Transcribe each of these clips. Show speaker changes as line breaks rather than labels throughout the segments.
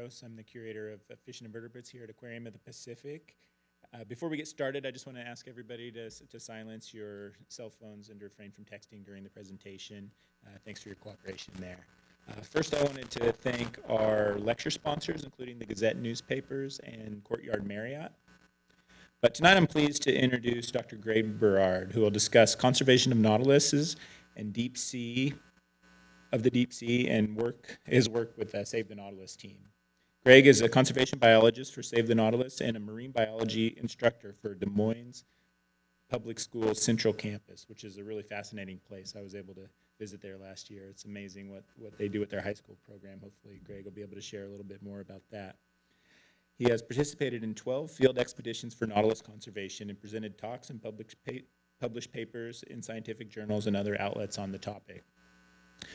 I'm the curator of uh, fish and invertebrates here at Aquarium of the Pacific. Uh, before we get started, I just want to ask everybody to, to silence your cell phones and refrain from texting during the presentation. Uh, thanks for your cooperation there. Uh, first, I wanted to thank our lecture sponsors, including the Gazette newspapers and Courtyard Marriott. But tonight I'm pleased to introduce Dr. Greg Barord, who will discuss conservation of nautiluses and deep sea, of the deep sea, and work, his work with the Save the Nautilus team. Greg is a conservation biologist for Save the Nautilus and a marine biology instructor for Des Moines Public Schools Central Campus, which is a really fascinating place. I was able to visit there last year. It's amazing what, what they do with their high school program. Hopefully Greg will be able to share a little bit more about that. He has participated in 12 field expeditions for nautilus conservation and presented talks and published, pa- published papers in scientific journals and other outlets on the topic.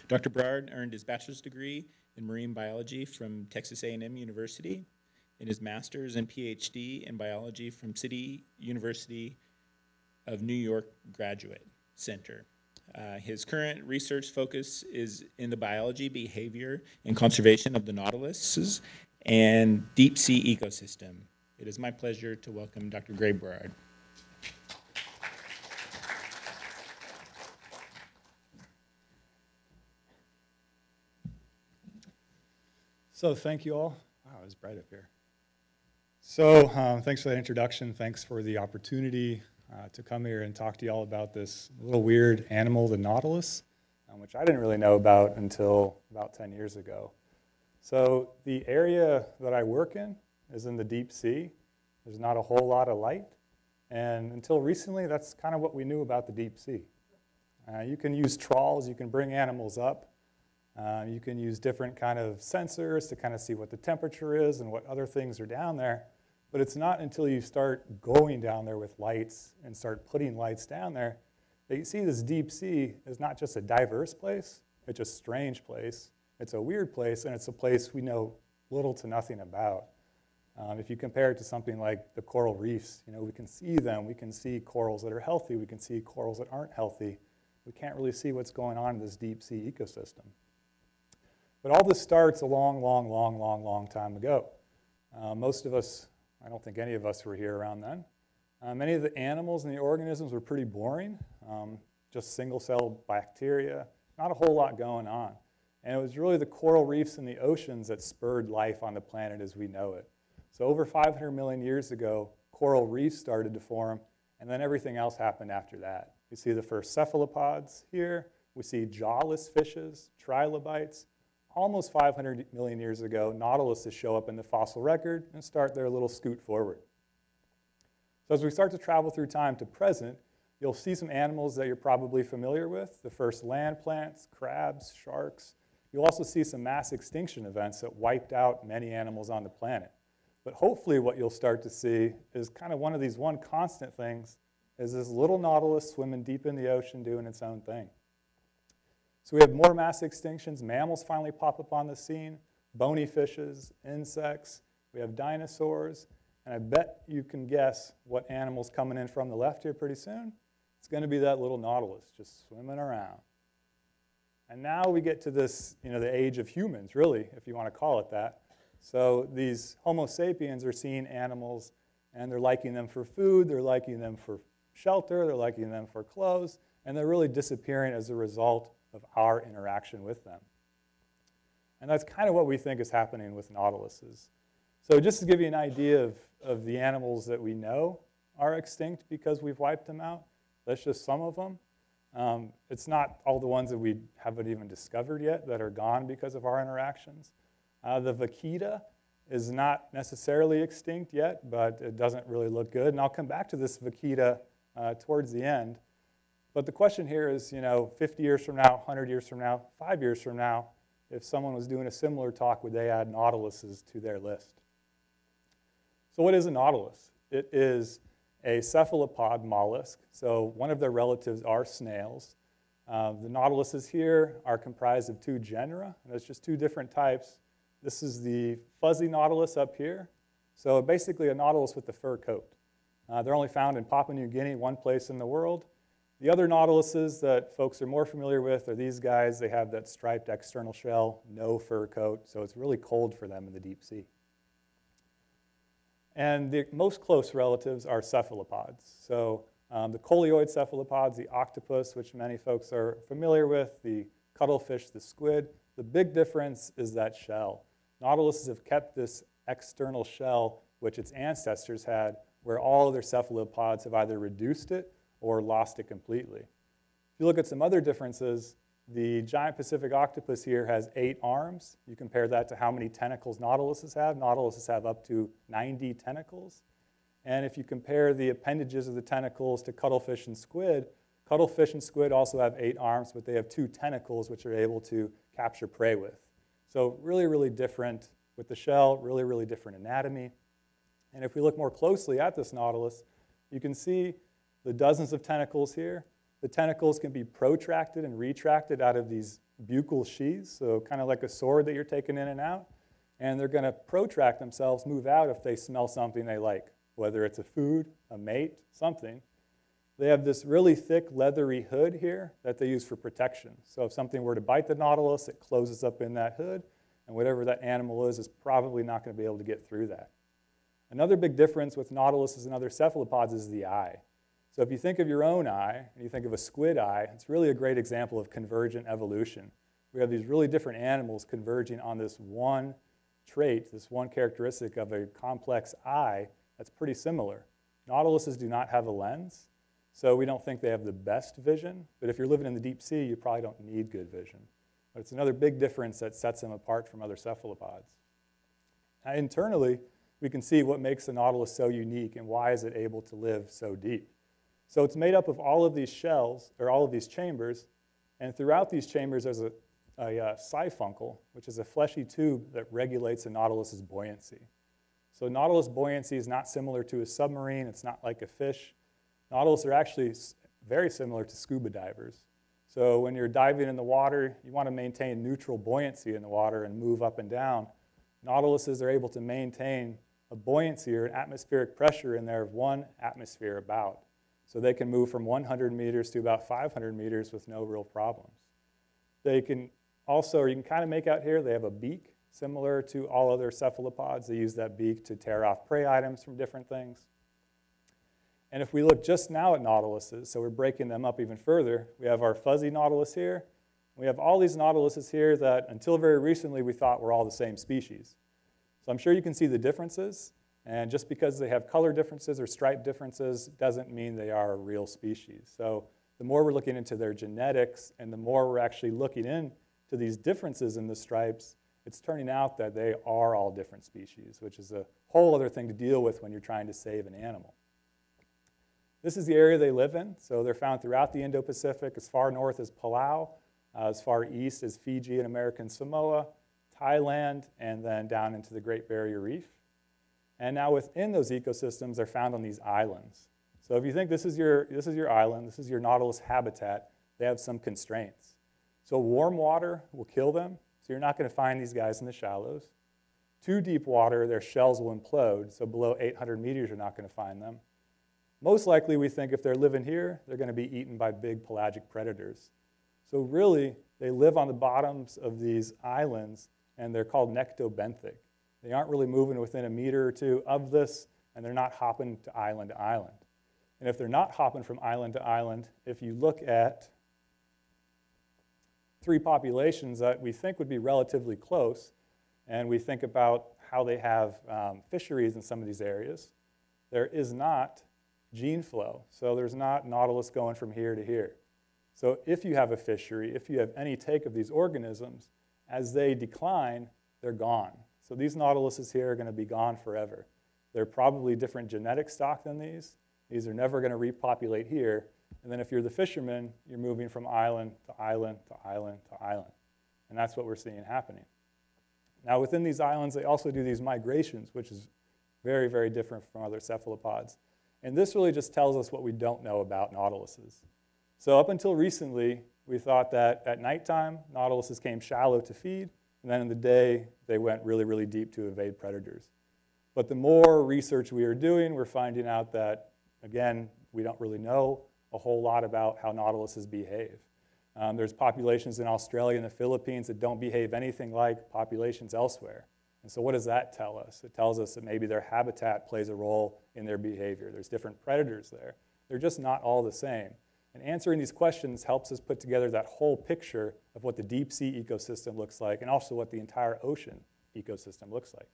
Dr. Barord earned his bachelor's degree in marine biology from Texas A&M University and his master's and PhD in biology from City University of New York Graduate Center. Uh, his current research focus is in the biology, behavior, and conservation of the nautiluses and deep sea ecosystem. It is my pleasure to welcome Dr. Gray Barord.
So thank you all. Wow, it was bright up here. So um, thanks for that introduction. Thanks for the opportunity uh, to come here and talk to you all about this little weird animal, the nautilus, um, which I didn't really know about until about 10 years ago. So the area that I work in is in the deep sea. There's not a whole lot of light. And until recently, that's kind of what we knew about the deep sea. Uh, you can use trawls, you can bring animals up, uh, you can use different kind of sensors to kind of see what the temperature is and what other things are down there. But it's not until you start going down there with lights and start putting lights down there that you see this deep sea is not just a diverse place, it's a strange place. It's a weird place, and it's a place we know little to nothing about. Um, if you compare it to something like the coral reefs, you know, we can see them. We can see corals that are healthy. We can see corals that aren't healthy. We can't really see what's going on in this deep sea ecosystem. But all this starts a long, long, long, long, long time ago. Uh, most of us, I don't think any of us were here around then. Uh, many of the animals and the organisms were pretty boring, um, just single cell bacteria, not a whole lot going on. And it was really the coral reefs and the oceans that spurred life on the planet as we know it. So, over 500 million years ago, coral reefs started to form, and then everything else happened after that. We see the first cephalopods here, we see jawless fishes, trilobites, almost 500 million years ago, nautiluses show up in the fossil record and start their little scoot forward. So as we start to travel through time to present, you'll see some animals that you're probably familiar with, the first land plants, crabs, sharks. You'll also see some mass extinction events that wiped out many animals on the planet. But hopefully what you'll start to see is kind of one of these one constant things is this little nautilus swimming deep in the ocean doing its own thing. So we have more mass extinctions. Mammals finally pop up on the scene, bony fishes, insects. We have dinosaurs. And I bet you can guess what animal's coming in from the left here pretty soon. It's going to be that little nautilus just swimming around. And now we get to this, you know, the age of humans, really, if you want to call it that. So these Homo sapiens are seeing animals and they're liking them for food, they're liking them for shelter, they're liking them for clothes, and they're really disappearing as a result of our interaction with them. And that's kind of what we think is happening with nautiluses. So just to give you an idea of, of the animals that we know are extinct because we've wiped them out, that's just some of them. Um, it's not all the ones that we haven't even discovered yet that are gone because of our interactions. Uh, the vaquita is not necessarily extinct yet, but it doesn't really look good. And I'll come back to this vaquita uh, towards the end. But the question here is, you know, 50 years from now, 100 years from now, five years from now, if someone was doing a similar talk, would they add nautiluses to their list? So what is a nautilus? It is a cephalopod mollusk. So one of their relatives are snails. Uh, the nautiluses here are comprised of two genera. And it's just two different types. This is the fuzzy nautilus up here. So basically a nautilus with a fur coat. Uh, they're only found in Papua New Guinea, one place in the world. The other nautiluses that folks are more familiar with are these guys. They have that striped external shell, no fur coat, so it's really cold for them in the deep sea. And the most close relatives are cephalopods. So um, the coleoid cephalopods, the octopus, which many folks are familiar with, the cuttlefish, the squid. The big difference is that shell. Nautiluses have kept this external shell, which its ancestors had, where all other cephalopods have either reduced it or lost it completely. If you look at some other differences, the giant Pacific octopus here has eight arms. You compare that to how many tentacles nautiluses have. Nautiluses have up to 90 tentacles. And if you compare the appendages of the tentacles to cuttlefish and squid, cuttlefish and squid also have eight arms, but they have two tentacles which are able to capture prey with. So really, really different with the shell, really, really different anatomy. And if we look more closely at this nautilus, you can see the dozens of tentacles here. The tentacles can be protracted and retracted out of these buccal sheaths, so kind of like a sword that you're taking in and out. And they're going to protract themselves, move out if they smell something they like, whether it's a food, a mate, something. They have this really thick leathery hood here that they use for protection. So if something were to bite the nautilus, it closes up in that hood, and whatever that animal is is probably not going to be able to get through that. Another big difference with nautiluses and other cephalopods is the eye. So if you think of your own eye and you think of a squid eye, it's really a great example of convergent evolution. We have these really different animals converging on this one trait, this one characteristic of a complex eye that's pretty similar. Nautiluses do not have a lens, so we don't think they have the best vision, but if you're living in the deep sea, you probably don't need good vision. But it's another big difference that sets them apart from other cephalopods. Now, internally, we can see what makes the nautilus so unique and why is it able to live so deep. So it's made up of all of these shells, or all of these chambers, and throughout these chambers there's a, a, uh, siphuncle, which is a fleshy tube that regulates the nautilus's buoyancy. So nautilus buoyancy is not similar to a submarine, it's not like a fish. Nautilus are actually very similar to scuba divers. So when you're diving in the water, you want to maintain neutral buoyancy in the water and move up and down. Nautiluses are able to maintain a buoyancy or an atmospheric pressure in there of one atmosphere about. So they can move from 100 meters to about 500 meters with no real problems. They can also, you can kind of make out here, they have a beak similar to all other cephalopods. They use that beak to tear off prey items from different things. And if we look just now at nautiluses, so we're breaking them up even further, we have our fuzzy nautilus here. We have all these nautiluses here that until very recently we thought were all the same species. So I'm sure you can see the differences. And just because they have color differences or stripe differences doesn't mean they are a real species. So the more we're looking into their genetics and the more we're actually looking into these differences in the stripes, it's turning out that they are all different species, which is a whole other thing to deal with when you're trying to save an animal. This is the area they live in. So they're found throughout the Indo-Pacific, as far north as Palau, uh, as far east as Fiji and American Samoa, Thailand, and then down into the Great Barrier Reef. And now within those ecosystems, they're found on these islands. So if you think this is your, this is your island, this is your nautilus habitat, they have some constraints. So warm water will kill them, so you're not going to find these guys in the shallows. Too deep water, their shells will implode, so below 800 meters, you're not going to find them. Most likely, we think if they're living here, they're going to be eaten by big pelagic predators. So really, they live on the bottoms of these islands, and they're called nectobenthic. They aren't really moving within a meter or two of this, and they're not hopping to island to island. And if they're not hopping from island to island, if you look at three populations that we think would be relatively close, and we think about how they have um, fisheries in some of these areas, there is not gene flow. So there's not nautilus going from here to here. So if you have a fishery, if you have any take of these organisms, as they decline, they're gone. So these nautiluses here are going to be gone forever. They're probably different genetic stock than these. These are never going to repopulate here. And then if you're the fisherman, you're moving from island to island to island to island. And that's what we're seeing happening. Now, within these islands, they also do these migrations, which is very, very different from other cephalopods. And this really just tells us what we don't know about nautiluses. So up until recently, we thought that at nighttime, nautiluses came shallow to feed, and then in the day, they went really, really deep to evade predators. But the more research we are doing, we're finding out that, again, we don't really know a whole lot about how nautiluses behave. Um, there's populations in Australia and the Philippines that don't behave anything like populations elsewhere. And so what does that tell us? It tells us that maybe their habitat plays a role in their behavior. There's different predators there. They're just not all the same. And answering these questions helps us put together that whole picture of what the deep sea ecosystem looks like and also what the entire ocean ecosystem looks like.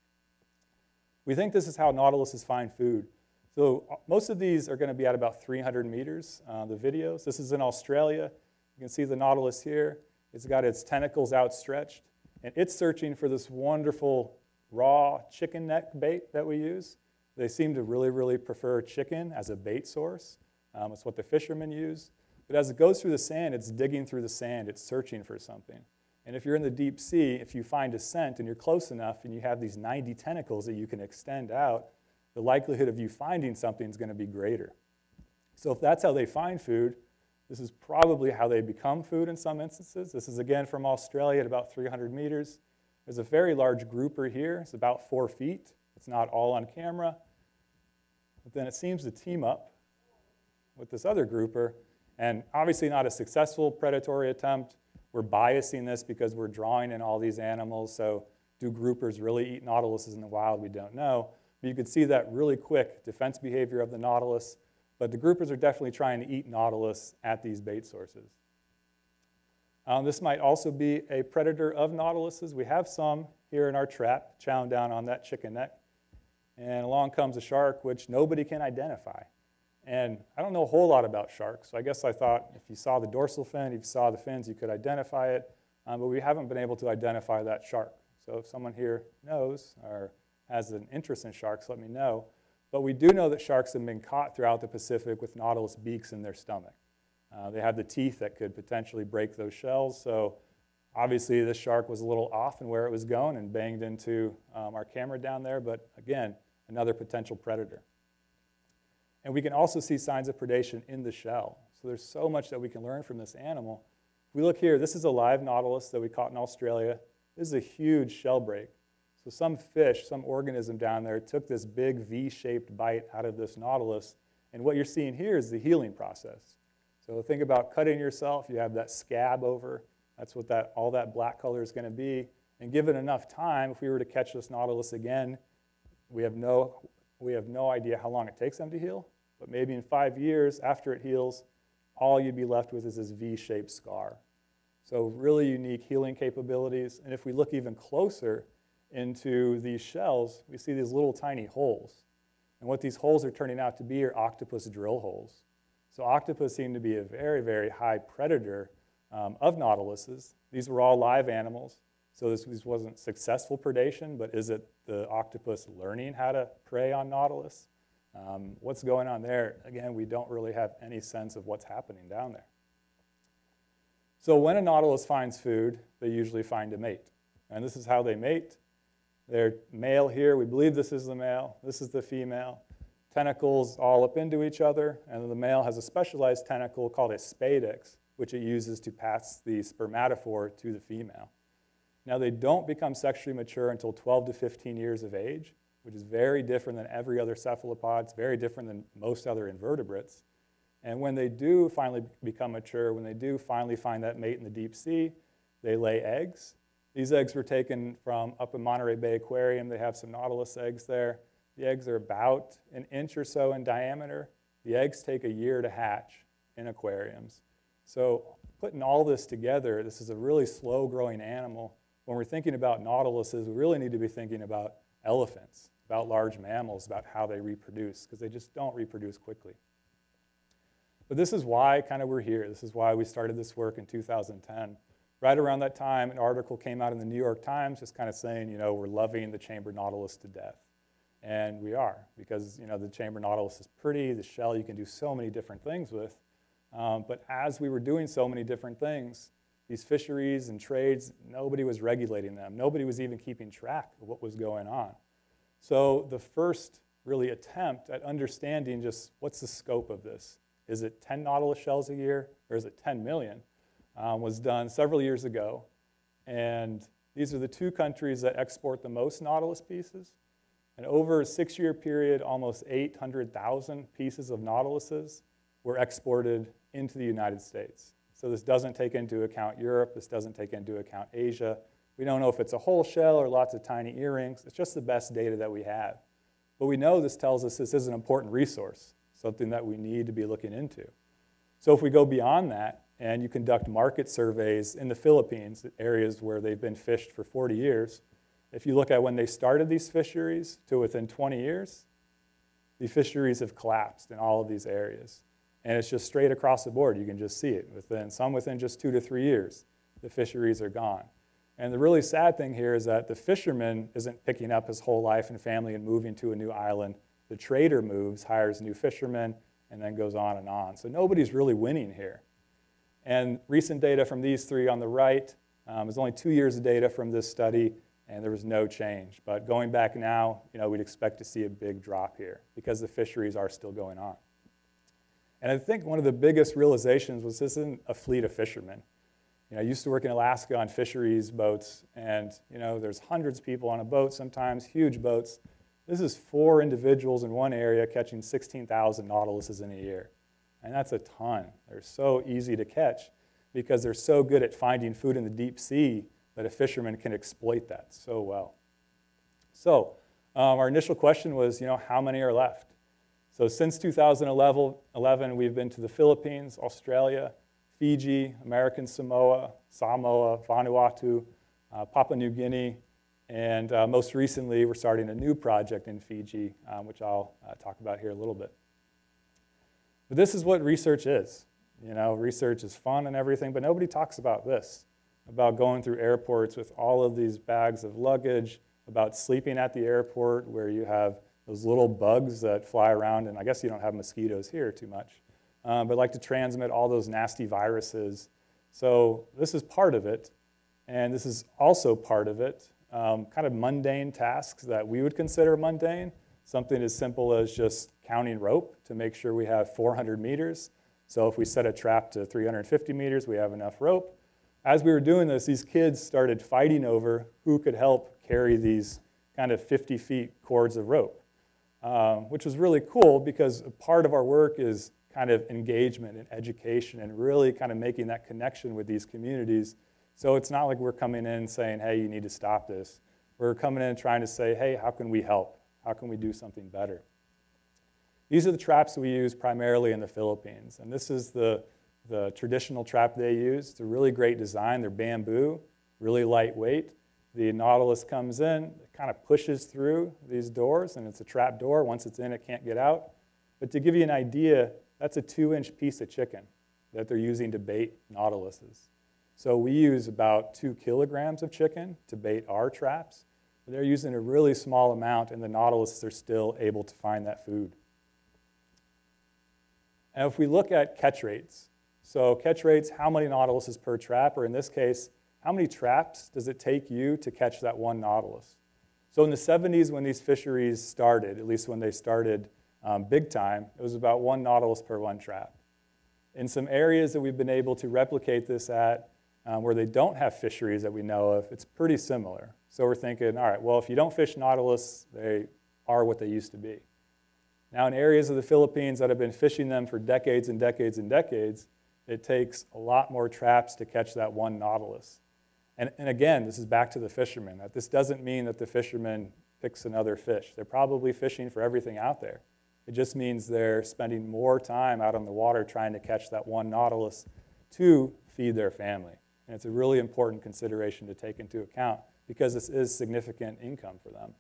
We think this is how nautiluses find food. So uh, most of these are going to be at about 300 meters, uh, the videos. This is in Australia. You can see the nautilus here. It's got its tentacles outstretched, and it's searching for this wonderful raw chicken neck bait that we use. They seem to really, really prefer chicken as a bait source. Um, it's what the fishermen use. But as it goes through the sand, it's digging through the sand, it's searching for something. And if you're in the deep sea, if you find a scent and you're close enough and you have these 90 tentacles that you can extend out, the likelihood of you finding something is going to be greater. So if that's how they find food, this is probably how they become food in some instances. This is again from Australia at about 300 meters. There's a very large grouper here. It's about four feet. It's not all on camera. But then it seems to team up with this other grouper, and obviously not a successful predatory attempt. We're biasing this because we're drawing in all these animals, so do groupers really eat nautiluses in the wild? We don't know. But you could see that really quick defense behavior of the nautilus, but the groupers are definitely trying to eat nautilus at these bait sources. Um, this might also be a predator of nautiluses. We have some here in our trap chowing down on that chicken neck. And along comes a shark, which nobody can identify. And I don't know a whole lot about sharks, so I guess I thought if you saw the dorsal fin, if you saw the fins, you could identify it, um, but we haven't been able to identify that shark. So if someone here knows or has an interest in sharks, let me know. But we do know that sharks have been caught throughout the Pacific with nautilus beaks in their stomach. Uh, they have the teeth that could potentially break those shells, so obviously this shark was a little off in where it was going and banged into um, our camera down there, but again, another potential predator. And we can also see signs of predation in the shell. So there's so much that we can learn from this animal. If we look here, this is a live nautilus that we caught in Australia. This is a huge shell break. So some fish, some organism down there took this big V-shaped bite out of this nautilus. And what you're seeing here is the healing process. So think about cutting yourself. You have that scab over. That's what that, all that black color is going to be. And given enough time, if we were to catch this nautilus again, we have no, we have no idea how long it takes them to heal. But maybe in five years after it heals, all you'd be left with is this V-shaped scar. So really unique healing capabilities. And if we look even closer into these shells, we see these little tiny holes. And what these holes are turning out to be are octopus drill holes. So octopus seem to be a very, very high predator um, of nautiluses. These were all live animals. So this, this wasn't successful predation, but is it the octopus learning how to prey on nautilus? Um, what's going on there? Again, we don't really have any sense of what's happening down there. So when a nautilus finds food, they usually find a mate. And this is how they mate. They're male here. We believe this is the male. This is the female. Tentacles all up into each other. And the male has a specialized tentacle called a spadix, which it uses to pass the spermatophore to the female. Now, they don't become sexually mature until 12 to 15 years of age which is very different than every other cephalopod. It's very different than most other invertebrates. And when they do finally become mature, when they do finally find that mate in the deep sea, they lay eggs. These eggs were taken from up in Monterey Bay Aquarium. They have some nautilus eggs there. The eggs are about an inch or so in diameter. The eggs take a year to hatch in aquariums. So putting all this together, this is a really slow growing animal. When we're thinking about nautiluses, we really need to be thinking about elephants about large mammals, about how they reproduce, because they just don't reproduce quickly. But this is why kind of we're here. This is why we started this work in 2010. Right around that time, an article came out in the New York Times just kind of saying, you know, we're loving the chamber nautilus to death. And we are, because, you know, the chamber nautilus is pretty, the shell you can do so many different things with. Um, but as we were doing so many different things, these fisheries and trades, nobody was regulating them. Nobody was even keeping track of what was going on. So the first really attempt at understanding just what's the scope of this. Is it 10 nautilus shells a year or is it 10 million? Um, was done several years ago. And these are the two countries that export the most nautilus pieces. And over a six-year period, almost 800,000 pieces of nautiluses were exported into the United States. So this doesn't take into account Europe, this doesn't take into account Asia. We don't know if it's a whole shell or lots of tiny earrings. It's just the best data that we have. But we know this tells us this is an important resource, something that we need to be looking into. So if we go beyond that and you conduct market surveys in the Philippines, areas where they've been fished for 40 years, if you look at when they started these fisheries to within 20 years, the fisheries have collapsed in all of these areas. And it's just straight across the board. You can just see it. Within, some within just two to three years, the fisheries are gone. And the really sad thing here is that the fisherman isn't picking up his whole life and family and moving to a new island. The trader moves, hires new fishermen, and then goes on and on. So nobody's really winning here. And recent data from these three on the right, um, there's only two years of data from this study, and there was no change. But going back now, you know, we'd expect to see a big drop here because the fisheries are still going on. And I think one of the biggest realizations was this isn't a fleet of fishermen. You know, I used to work in Alaska on fisheries boats, and you know, there's hundreds of people on a boat, sometimes huge boats. This is four individuals in one area catching 16,000 nautiluses in a year. And that's a ton. They're so easy to catch because they're so good at finding food in the deep sea that a fisherman can exploit that so well. So, um, our initial question was, you know, how many are left? So since 2011, we've been to the Philippines, Australia, Fiji, American Samoa, Samoa, Vanuatu, uh, Papua New Guinea, and uh, most recently we're starting a new project in Fiji, um, which I'll uh, talk about here a little bit. But this is what research is. You know, research is fun and everything, but nobody talks about this, about going through airports with all of these bags of luggage, about sleeping at the airport where you have those little bugs that fly around, and I guess you don't have mosquitoes here too much, um, but like to transmit all those nasty viruses. So this is part of it, and this is also part of it, um, kind of mundane tasks that we would consider mundane, something as simple as just counting rope to make sure we have 400 meters. So if we set a trap to 350 meters, we have enough rope. As we were doing this, these kids started fighting over who could help carry these kind of 50 feet cords of rope um, which was really cool because part of our work is kind of engagement and education and really kind of making that connection with these communities. So it's not like we're coming in saying, hey, you need to stop this. We're coming in trying to say, hey, how can we help? How can we do something better? These are the traps we use primarily in the Philippines. And this is the, the traditional trap they use. It's a really great design. They're bamboo, really lightweight. The Nautilus comes in, it kind of pushes through these doors, and it's a trap door. Once it's in, it can't get out. But to give you an idea, that's a two inch piece of chicken that they're using to bait nautiluses. So we use about two kilograms of chicken to bait our traps. They're using a really small amount, and the nautiluses are still able to find that food. And if we look at catch rates, so catch rates, how many nautiluses per trap, or in this case, how many traps does it take you to catch that one nautilus? So in the 70s, when these fisheries started, at least when they started um, big time, it was about one nautilus per one trap. In some areas that we've been able to replicate this at, um, where they don't have fisheries that we know of, it's pretty similar. So we're thinking, all right, well, if you don't fish nautilus, they are what they used to be. Now, in areas of the Philippines that have been fishing them for decades and decades and decades, it takes a lot more traps to catch that one nautilus. And, and again, this is back to the fishermen. that this doesn't mean that the fisherman picks another fish. They're probably fishing for everything out there. It just means they're spending more time out on the water trying to catch that one nautilus to feed their family. And it's a really important consideration to take into account because this is significant income for them.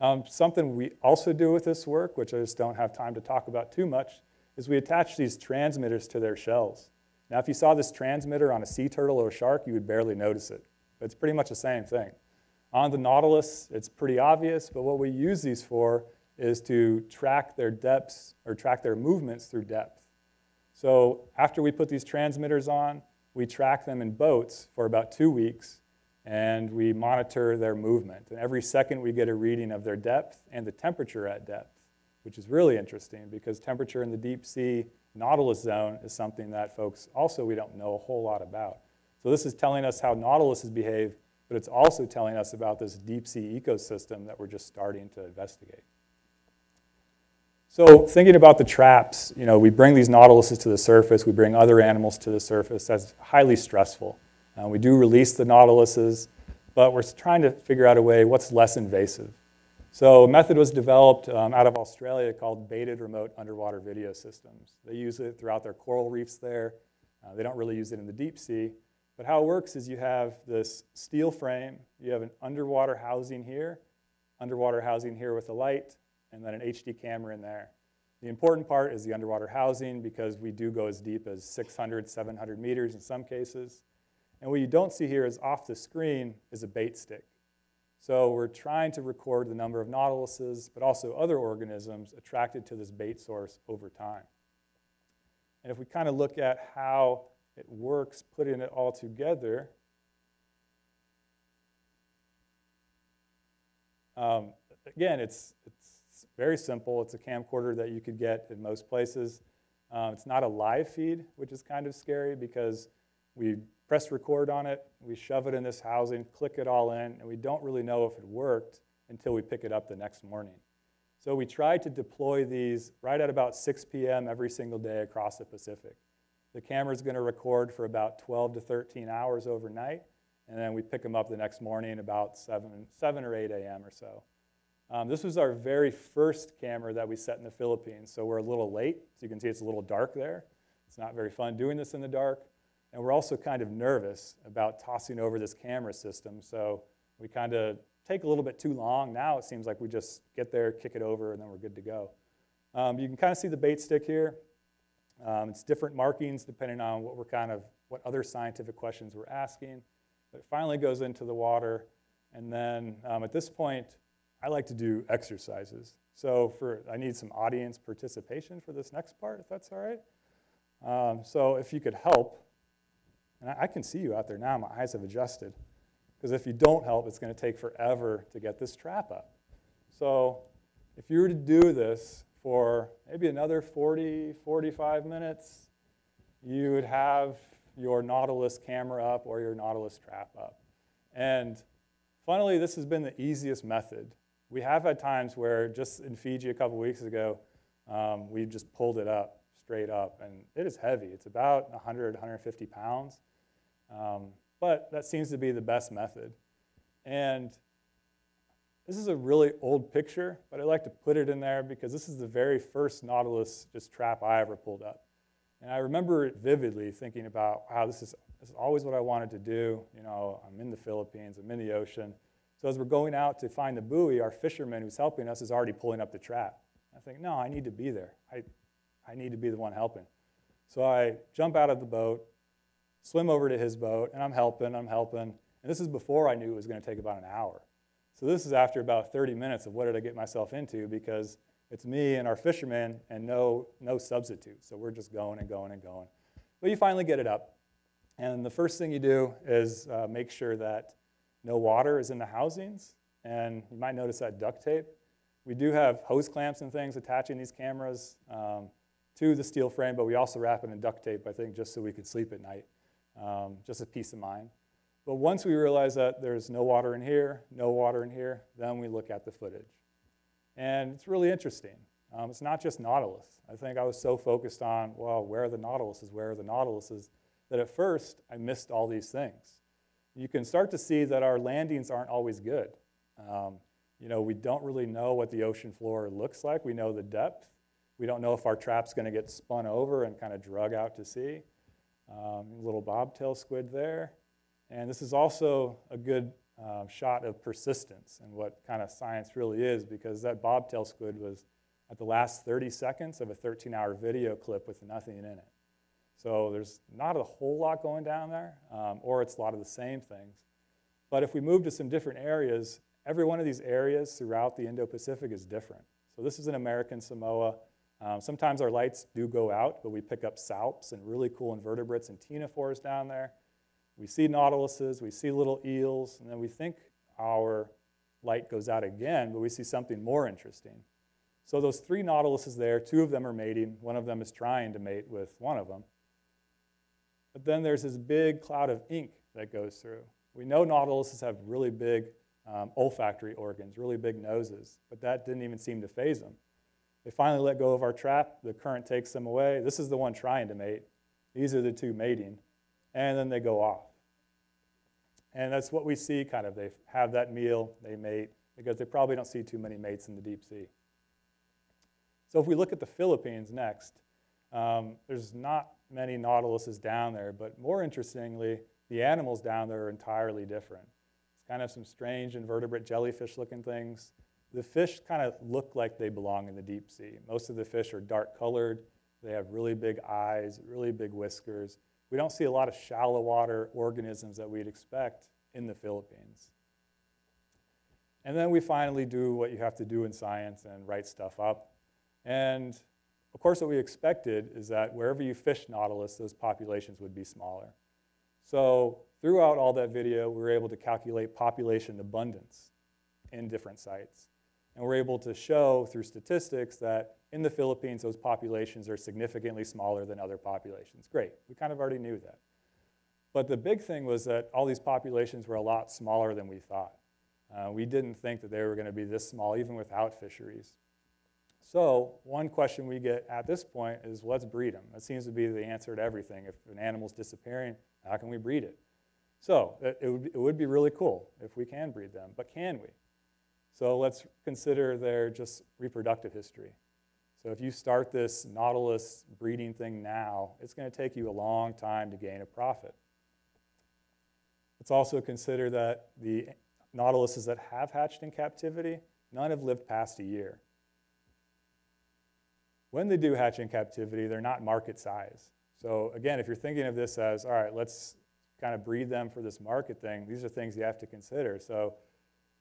Um, something we also do with this work, which I just don't have time to talk about too much, is we attach these transmitters to their shells. Now, if you saw this transmitter on a sea turtle or a shark, you would barely notice it. But it's pretty much the same thing. On the Nautilus, it's pretty obvious, but what we use these for is to track their depths or track their movements through depth. So after we put these transmitters on, we track them in boats for about two weeks, and we monitor their movement. And every second we get a reading of their depth and the temperature at depth, which is really interesting because temperature in the deep sea Nautilus zone is something that folks also we don't know a whole lot about. So this is telling us how nautiluses behave, but it's also telling us about this deep sea ecosystem that we're just starting to investigate. So thinking about the traps, you know, we bring these nautiluses to the surface, we bring other animals to the surface. That's highly stressful. Uh, we do release the nautiluses, but we're trying to figure out a way what's less invasive. So a method was developed um, out of Australia called baited remote underwater video systems. They use it throughout their coral reefs there. Uh, they don't really use it in the deep sea. But how it works is you have this steel frame, you have an underwater housing here, underwater housing here with a light, and then an HD camera in there. The important part is the underwater housing because we do go as deep as 600, 700 meters in some cases. And what you don't see here is off the screen is a bait stick. So we're trying to record the number of nautiluses, but also other organisms attracted to this bait source over time. And if we kind of look at how it works, putting it all together, um, again, it's, it's very simple. It's a camcorder that you could get in most places. Um, it's not a live feed, which is kind of scary because we press record on it, we shove it in this housing, click it all in, and we don't really know if it worked until we pick it up the next morning. So we try to deploy these right at about 6 p.m. every single day across the Pacific. The camera is going to record for about 12 to 13 hours overnight, and then we pick them up the next morning about 7, 7 or 8 a.m. or so. Um, this was our very first camera that we set in the Philippines, so we're a little late. So you can see it's a little dark there. It's not very fun doing this in the dark. And we're also kind of nervous about tossing over this camera system. So we kind of take a little bit too long. Now it seems like we just get there, kick it over, and then we're good to go. Um, you can kind of see the bait stick here. Um, it's different markings depending on what we're kind of, what other scientific questions we're asking. But it finally goes into the water. And then um, at this point, I like to do exercises. So for, I need some audience participation for this next part, if that's all right. Um, so if you could help, and I, I can see you out there now, my eyes have adjusted. Because if you don't help, it's going to take forever to get this trap up. So if you were to do this for maybe another 40, 45 minutes, you would have your Nautilus camera up or your Nautilus trap up. And funnily, this has been the easiest method. We have had times where just in Fiji a couple weeks ago, um, we just pulled it up straight up, and it is heavy. It's about 100, 150 pounds. Um, but that seems to be the best method. And this is a really old picture, but I like to put it in there because this is the very first Nautilus just trap I ever pulled up. And I remember it vividly thinking about, wow, this is, this is always what I wanted to do. You know, I'm in the Philippines, I'm in the ocean. So as we're going out to find the buoy, our fisherman who's helping us is already pulling up the trap. I think, no, I need to be there. I, I need to be the one helping. So I jump out of the boat, swim over to his boat, and I'm helping, I'm helping. And this is before I knew it was going to take about an hour. So this is after about 30 minutes of what did I get myself into because it's me and our fisherman and no, no substitute. So we're just going and going and going. But you finally get it up. And the first thing you do is uh, make sure that no water is in the housings. And you might notice that duct tape. We do have hose clamps and things attaching these cameras um, to the steel frame, but we also wrap it in duct tape, I think, just so we could sleep at night um, just a peace of mind. But once we realize that there's no water in here, no water in here, then we look at the footage. And it's really interesting. Um, it's not just Nautilus. I think I was so focused on, well, where are the Nautiluses, where are the Nautiluses, that at first I missed all these things. You can start to see that our landings aren't always good. Um, you know, we don't really know what the ocean floor looks like. We know the depth. We don't know if our trap's going to get spun over and kind of drug out to sea. Um, little bobtail squid there. And this is also a good uh, shot of persistence and what kind of science really is because that bobtail squid was at the last 30 seconds of a 13 hour video clip with nothing in it. So there's not a whole lot going down there, um, or it's a lot of the same things. But if we move to some different areas, every one of these areas throughout the Indo-Pacific is different. So this is an American Samoa. Um, sometimes our lights do go out, but we pick up salps and really cool invertebrates and ctenophores down there. We see nautiluses, we see little eels, and then we think our light goes out again, but we see something more interesting. So those three nautiluses there, two of them are mating, one of them is trying to mate with one of them. But then there's this big cloud of ink that goes through. We know nautiluses have really big um, olfactory organs, really big noses, but that didn't even seem to faze them. They finally let go of our trap. The current takes them away. This is the one trying to mate. These are the two mating. And then they go off. And that's what we see kind of. They have that meal, they mate, because they probably don't see too many mates in the deep sea. So if we look at the Philippines next, um, there's not many nautiluses down there, but more interestingly, the animals down there are entirely different. It's kind of some strange invertebrate jellyfish looking things. The fish kind of look like they belong in the deep sea. Most of the fish are dark colored. They have really big eyes, really big whiskers. We don't see a lot of shallow water organisms that we'd expect in the Philippines. And then we finally do what you have to do in science and write stuff up. And of course, what we expected is that wherever you fish nautilus, those populations would be smaller. So throughout all that video, we were able to calculate population abundance in different sites. And we're able to show through statistics that in the Philippines, those populations are significantly smaller than other populations. Great, we kind of already knew that. But the big thing was that all these populations were a lot smaller than we thought. Uh, we didn't think that they were going to be this small, even without fisheries. So one question we get at this point is, let's breed them. That seems to be the answer to everything. If an animal's disappearing, how can we breed it? So it, it, would, it would be really cool if we can breed them, but can we? So let's consider their just reproductive history. So if you start this nautilus breeding thing now, it's going to take you a long time to gain a profit. Let's also consider that the nautiluses that have hatched in captivity, none have lived past a year. When they do hatch in captivity, they're not market size. So again, if you're thinking of this as, all right, let's kind of breed them for this market thing, these are things you have to consider. So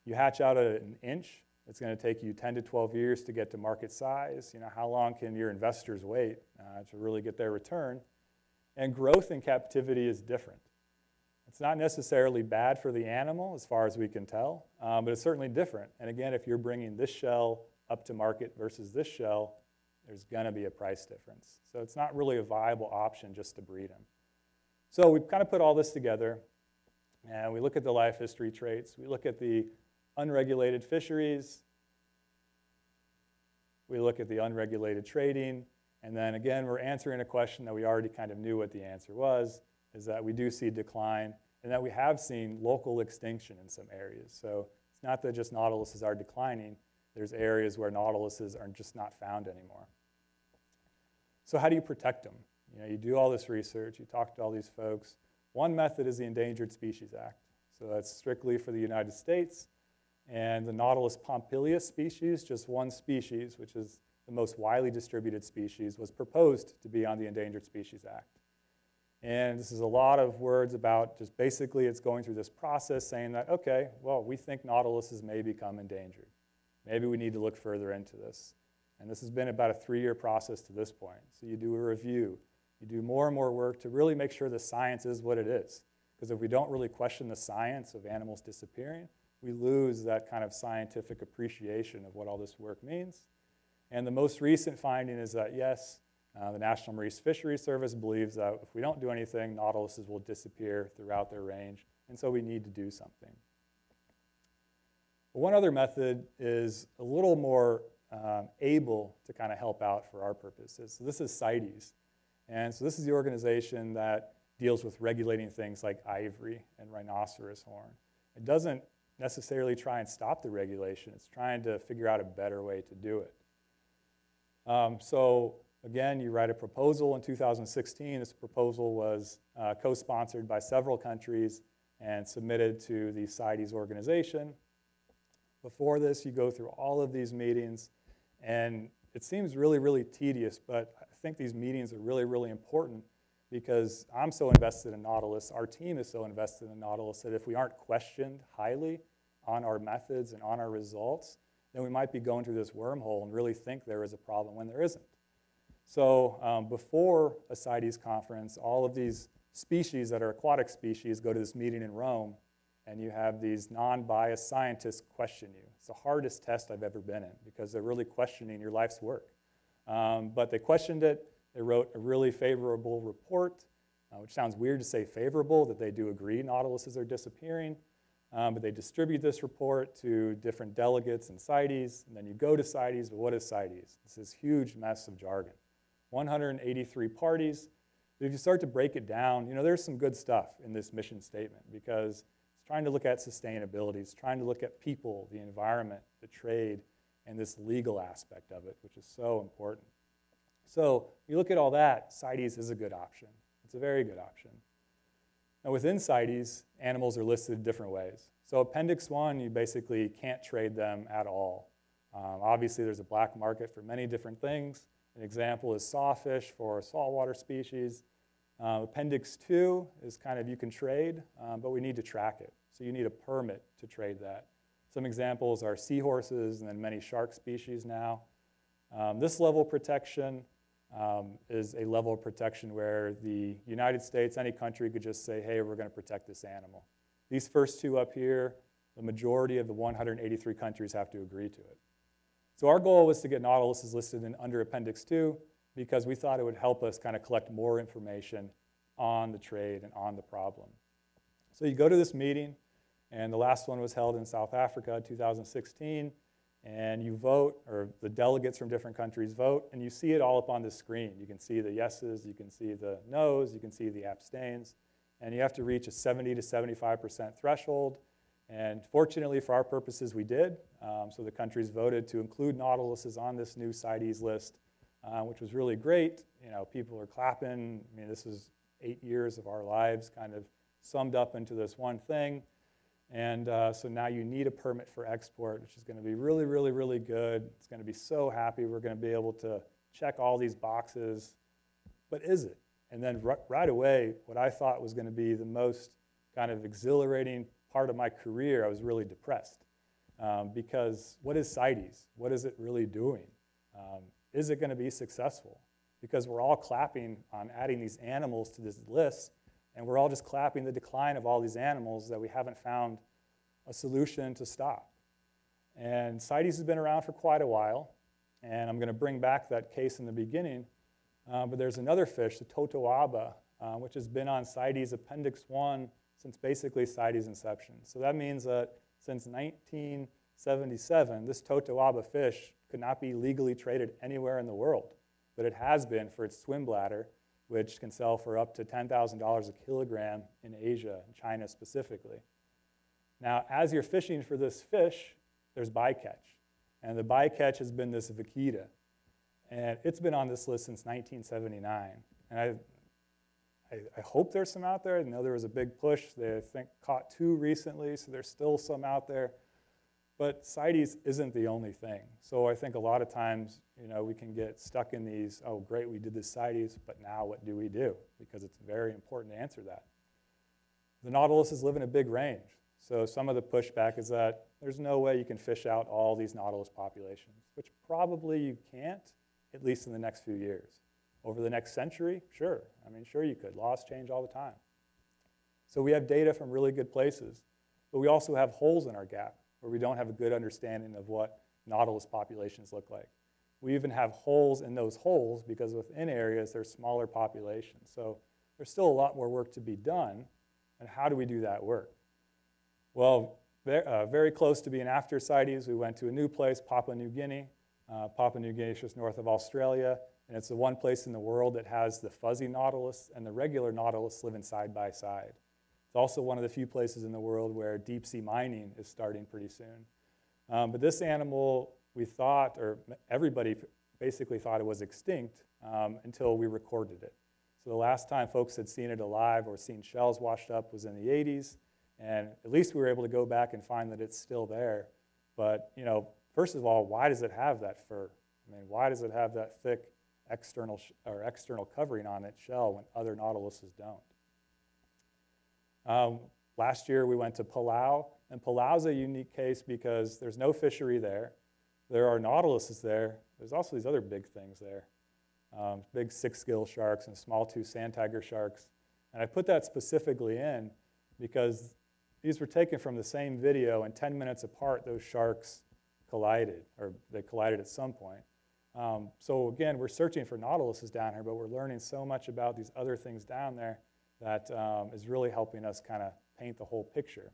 you hatch out at an inch, it's going to take you 10 to 12 years to get to market size. You know, how long can your investors wait uh, to really get their return? And growth in captivity is different. It's not necessarily bad for the animal as far as we can tell, um, but it's certainly different. And again, if you're bringing this shell up to market versus this shell, there's going to be a price difference. So it's not really a viable option just to breed them. So we've kind of put all this together, and we look at the life history traits. We look at the unregulated fisheries. We look at the unregulated trading. And then again, we're answering a question that we already kind of knew what the answer was, is that we do see decline and that we have seen local extinction in some areas. So it's not that just nautiluses are declining. There's areas where nautiluses are just not found anymore. So how do you protect them? You know, you do all this research, you talk to all these folks. One method is the Endangered Species Act. So that's strictly for the United States. And the Nautilus pompilius species, just one species, which is the most widely distributed species, was proposed to be on the Endangered Species Act. And this is a lot of words about just basically it's going through this process saying that, okay, well, we think nautiluses may become endangered. Maybe we need to look further into this. And this has been about a three-year process to this point. So you do a review. You do more and more work to really make sure the science is what it is. Because if we don't really question the science of animals disappearing, we lose that kind of scientific appreciation of what all this work means. And the most recent finding is that, yes, uh, the National Marine Fisheries Service believes that if we don't do anything, nautiluses will disappear throughout their range, and so we need to do something. But one other method is a little more um, able to kind of help out for our purposes. So this is CITES. And so this is the organization that deals with regulating things like ivory and rhinoceros horn. It doesn't necessarily try and stop the regulation. It's trying to figure out a better way to do it. Um, so again, you write a proposal in 2016. This proposal was uh, co-sponsored by several countries and submitted to the CITES organization. Before this, you go through all of these meetings and it seems really, really tedious, but I think these meetings are really, really important because I'm so invested in Nautilus, our team is so invested in Nautilus that if we aren't questioned highly on our methods and on our results, then we might be going through this wormhole and really think there is a problem when there isn't. So um, before a CITES conference, all of these species that are aquatic species go to this meeting in Rome and you have these non-biased scientists question you. It's the hardest test I've ever been in because they're really questioning your life's work. Um, but they questioned it. They wrote a really favorable report, uh, which sounds weird to say favorable, that they do agree nautiluses are disappearing. Um, but they distribute this report to different delegates and CITES, and then you go to CITES, but what is CITES? It's this huge mess of jargon. 183 parties. If you start to break it down, you know, there's some good stuff in this mission statement because trying to look at sustainability, trying to look at people, the environment, the trade, and this legal aspect of it, which is so important. So you look at all that, CITES is a good option. It's a very good option. Now within CITES, animals are listed in different ways. So Appendix 1, you basically can't trade them at all. Um, obviously, there's a black market for many different things. An example is sawfish for saltwater species. Uh, appendix 2 is kind of you can trade, um, but we need to track it. So you need a permit to trade that. Some examples are seahorses and then many shark species now. Um, this level of protection um, is a level of protection where the United States, any country could just say, hey, we're going to protect this animal. These first two up here, the majority of the 183 countries have to agree to it. So our goal was to get Nautiluses listed in under Appendix 2 because we thought it would help us kind of collect more information on the trade and on the problem. So you go to this meeting, and the last one was held in South Africa, 2016, and you vote, or the delegates from different countries vote, and you see it all up on the screen. You can see the yeses, you can see the noes, you can see the abstains, and you have to reach a 70 to 75% threshold. And fortunately for our purposes, we did. Um, so the countries voted to include Nautiluses on this new CITES list, uh, which was really great. You know, people were clapping. I mean, this was eight years of our lives kind of summed up into this one thing. And uh, so now you need a permit for export, which is going to be really, really, really good. It's going to be so happy we're going to be able to check all these boxes. But is it? And then right away, what I thought was going to be the most kind of exhilarating part of my career, I was really depressed. Um, because what is CITES? What is it really doing? Um, is it going to be successful? Because we're all clapping on adding these animals to this list, and we're all just clapping the decline of all these animals that we haven't found a solution to stop. And CITES has been around for quite a while, and I'm going to bring back that case in the beginning. Uh, but there's another fish, the totoaba, uh, which has been on CITES Appendix 1 since basically CITES inception. So that means that since 1977, this totoaba fish could not be legally traded anywhere in the world, but it has been for its swim bladder which can sell for up to $10,000 a kilogram in Asia, China specifically. Now, as you're fishing for this fish, there's bycatch. And the bycatch has been this vaquita. And it's been on this list since 1979. And I, I, I, hope there's some out there. I know there was a big push. They, I think, caught two recently, so there's still some out there. But CITES isn't the only thing. So I think a lot of times, you know, we can get stuck in these, oh, great, we did this CITES, but now what do we do? Because it's very important to answer that. The Nautiluses live in a big range. So some of the pushback is that there's no way you can fish out all these Nautilus populations, which probably you can't, at least in the next few years. Over the next century, sure. I mean, sure you could. Laws change all the time. So we have data from really good places, but we also have holes in our gap where we don't have a good understanding of what nautilus populations look like. We even have holes in those holes because within areas there's smaller populations. So there's still a lot more work to be done. And how do we do that work? Well, very, uh, very close to being after CITES, we went to a new place, Papua New Guinea. Uh, Papua New Guinea is just north of Australia, and it's the one place in the world that has the fuzzy nautilus and the regular nautilus living side by side. It's also one of the few places in the world where deep sea mining is starting pretty soon. Um, but this animal, we thought, or everybody basically thought it was extinct um, until we recorded it. So the last time folks had seen it alive or seen shells washed up was in the 80s, and at least we were able to go back and find that it's still there. But, you know, first of all, why does it have that fur? I mean, why does it have that thick external or external covering on its shell when other nautiluses don't? Um, last year we went to Palau, and Palau is a unique case because there's no fishery there. There are nautiluses there. There's also these other big things there. Um, big six-gill sharks and smalltooth sand tiger sharks. And I put that specifically in because these were taken from the same video, and 10 minutes apart, those sharks collided, or they collided at some point. Um, so again, we're searching for nautiluses down here, but we're learning so much about these other things down there that um, is really helping us kind of paint the whole picture.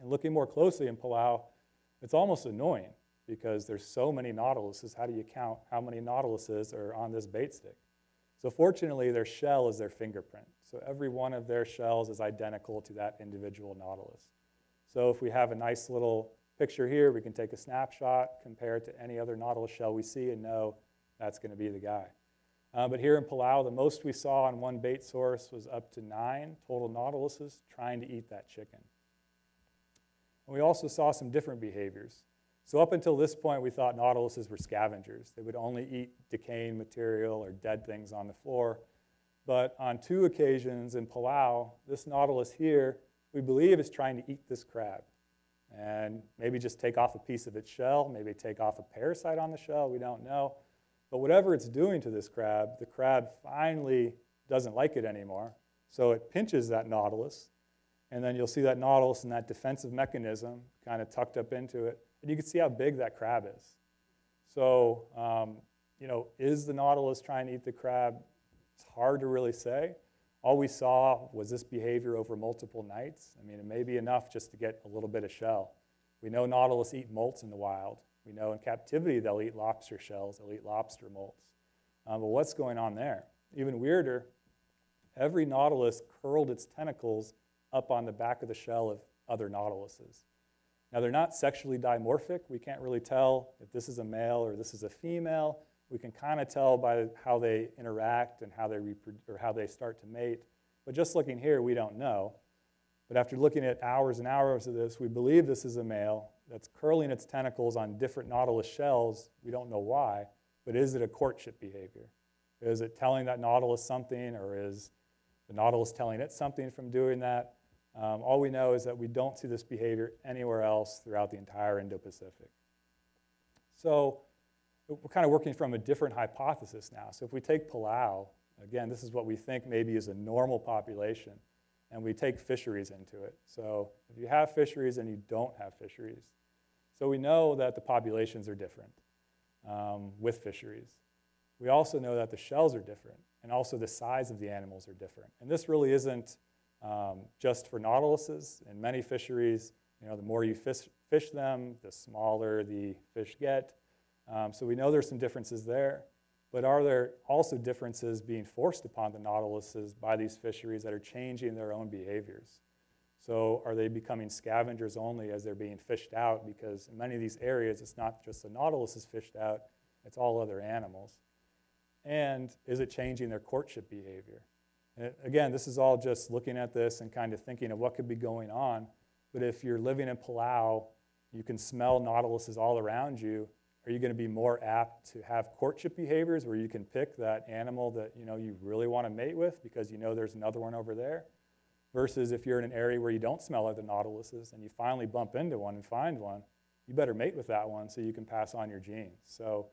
And looking more closely in Palau, it's almost annoying because there's so many nautiluses. How do you count how many nautiluses are on this bait stick? So fortunately, their shell is their fingerprint. So every one of their shells is identical to that individual nautilus. So if we have a nice little picture here, we can take a snapshot, compare it to any other nautilus shell we see and know that's going to be the guy. Uh, but here in Palau, the most we saw on one bait source was up to nine total nautiluses trying to eat that chicken. And we also saw some different behaviors. So up until this point, we thought nautiluses were scavengers. They would only eat decaying material or dead things on the floor. But on two occasions in Palau, this nautilus here, we believe is trying to eat this crab. And maybe just take off a piece of its shell, maybe take off a parasite on the shell, we don't know. But whatever it's doing to this crab, the crab finally doesn't like it anymore. So it pinches that nautilus, and then you'll see that nautilus and that defensive mechanism kind of tucked up into it. And you can see how big that crab is. So, um, you know, is the nautilus trying to eat the crab? It's hard to really say. All we saw was this behavior over multiple nights. I mean, it may be enough just to get a little bit of shell. We know nautilus eat molts in the wild. We know in captivity they'll eat lobster shells, they'll eat lobster molts. Um, but what's going on there? Even weirder, every nautilus curled its tentacles up on the back of the shell of other nautiluses. Now, they're not sexually dimorphic. We can't really tell if this is a male or this is a female. We can kind of tell by how they interact and how they, or how they start to mate. But just looking here, we don't know. But after looking at hours and hours of this, we believe this is a male that's curling its tentacles on different nautilus shells. We don't know why, but is it a courtship behavior? Is it telling that nautilus something, or is the nautilus telling it something from doing that? Um, all we know is that we don't see this behavior anywhere else throughout the entire Indo-Pacific. So we're kind of working from a different hypothesis now. So if we take Palau, again, this is what we think maybe is a normal population, and we take fisheries into it. So if you have fisheries and you don't have fisheries, so we know that the populations are different um, with fisheries. We also know that the shells are different, and also the size of the animals are different. And this really isn't um, just for nautiluses. In many fisheries, you know, the more you fish, fish them, the smaller the fish get. Um, so we know there's some differences there. But are there also differences being forced upon the nautiluses by these fisheries that are changing their own behaviors? So are they becoming scavengers only as they're being fished out? Because in many of these areas, it's not just the nautilus is fished out, it's all other animals. And is it changing their courtship behavior? And again, this is all just looking at this and kind of thinking of what could be going on. But if you're living in Palau, you can smell nautiluses all around you. Are you going to be more apt to have courtship behaviors where you can pick that animal that you know you really want to mate with because you know there's another one over there? Versus if you're in an area where you don't smell other nautiluses and you finally bump into one and find one, you better mate with that one so you can pass on your genes. So,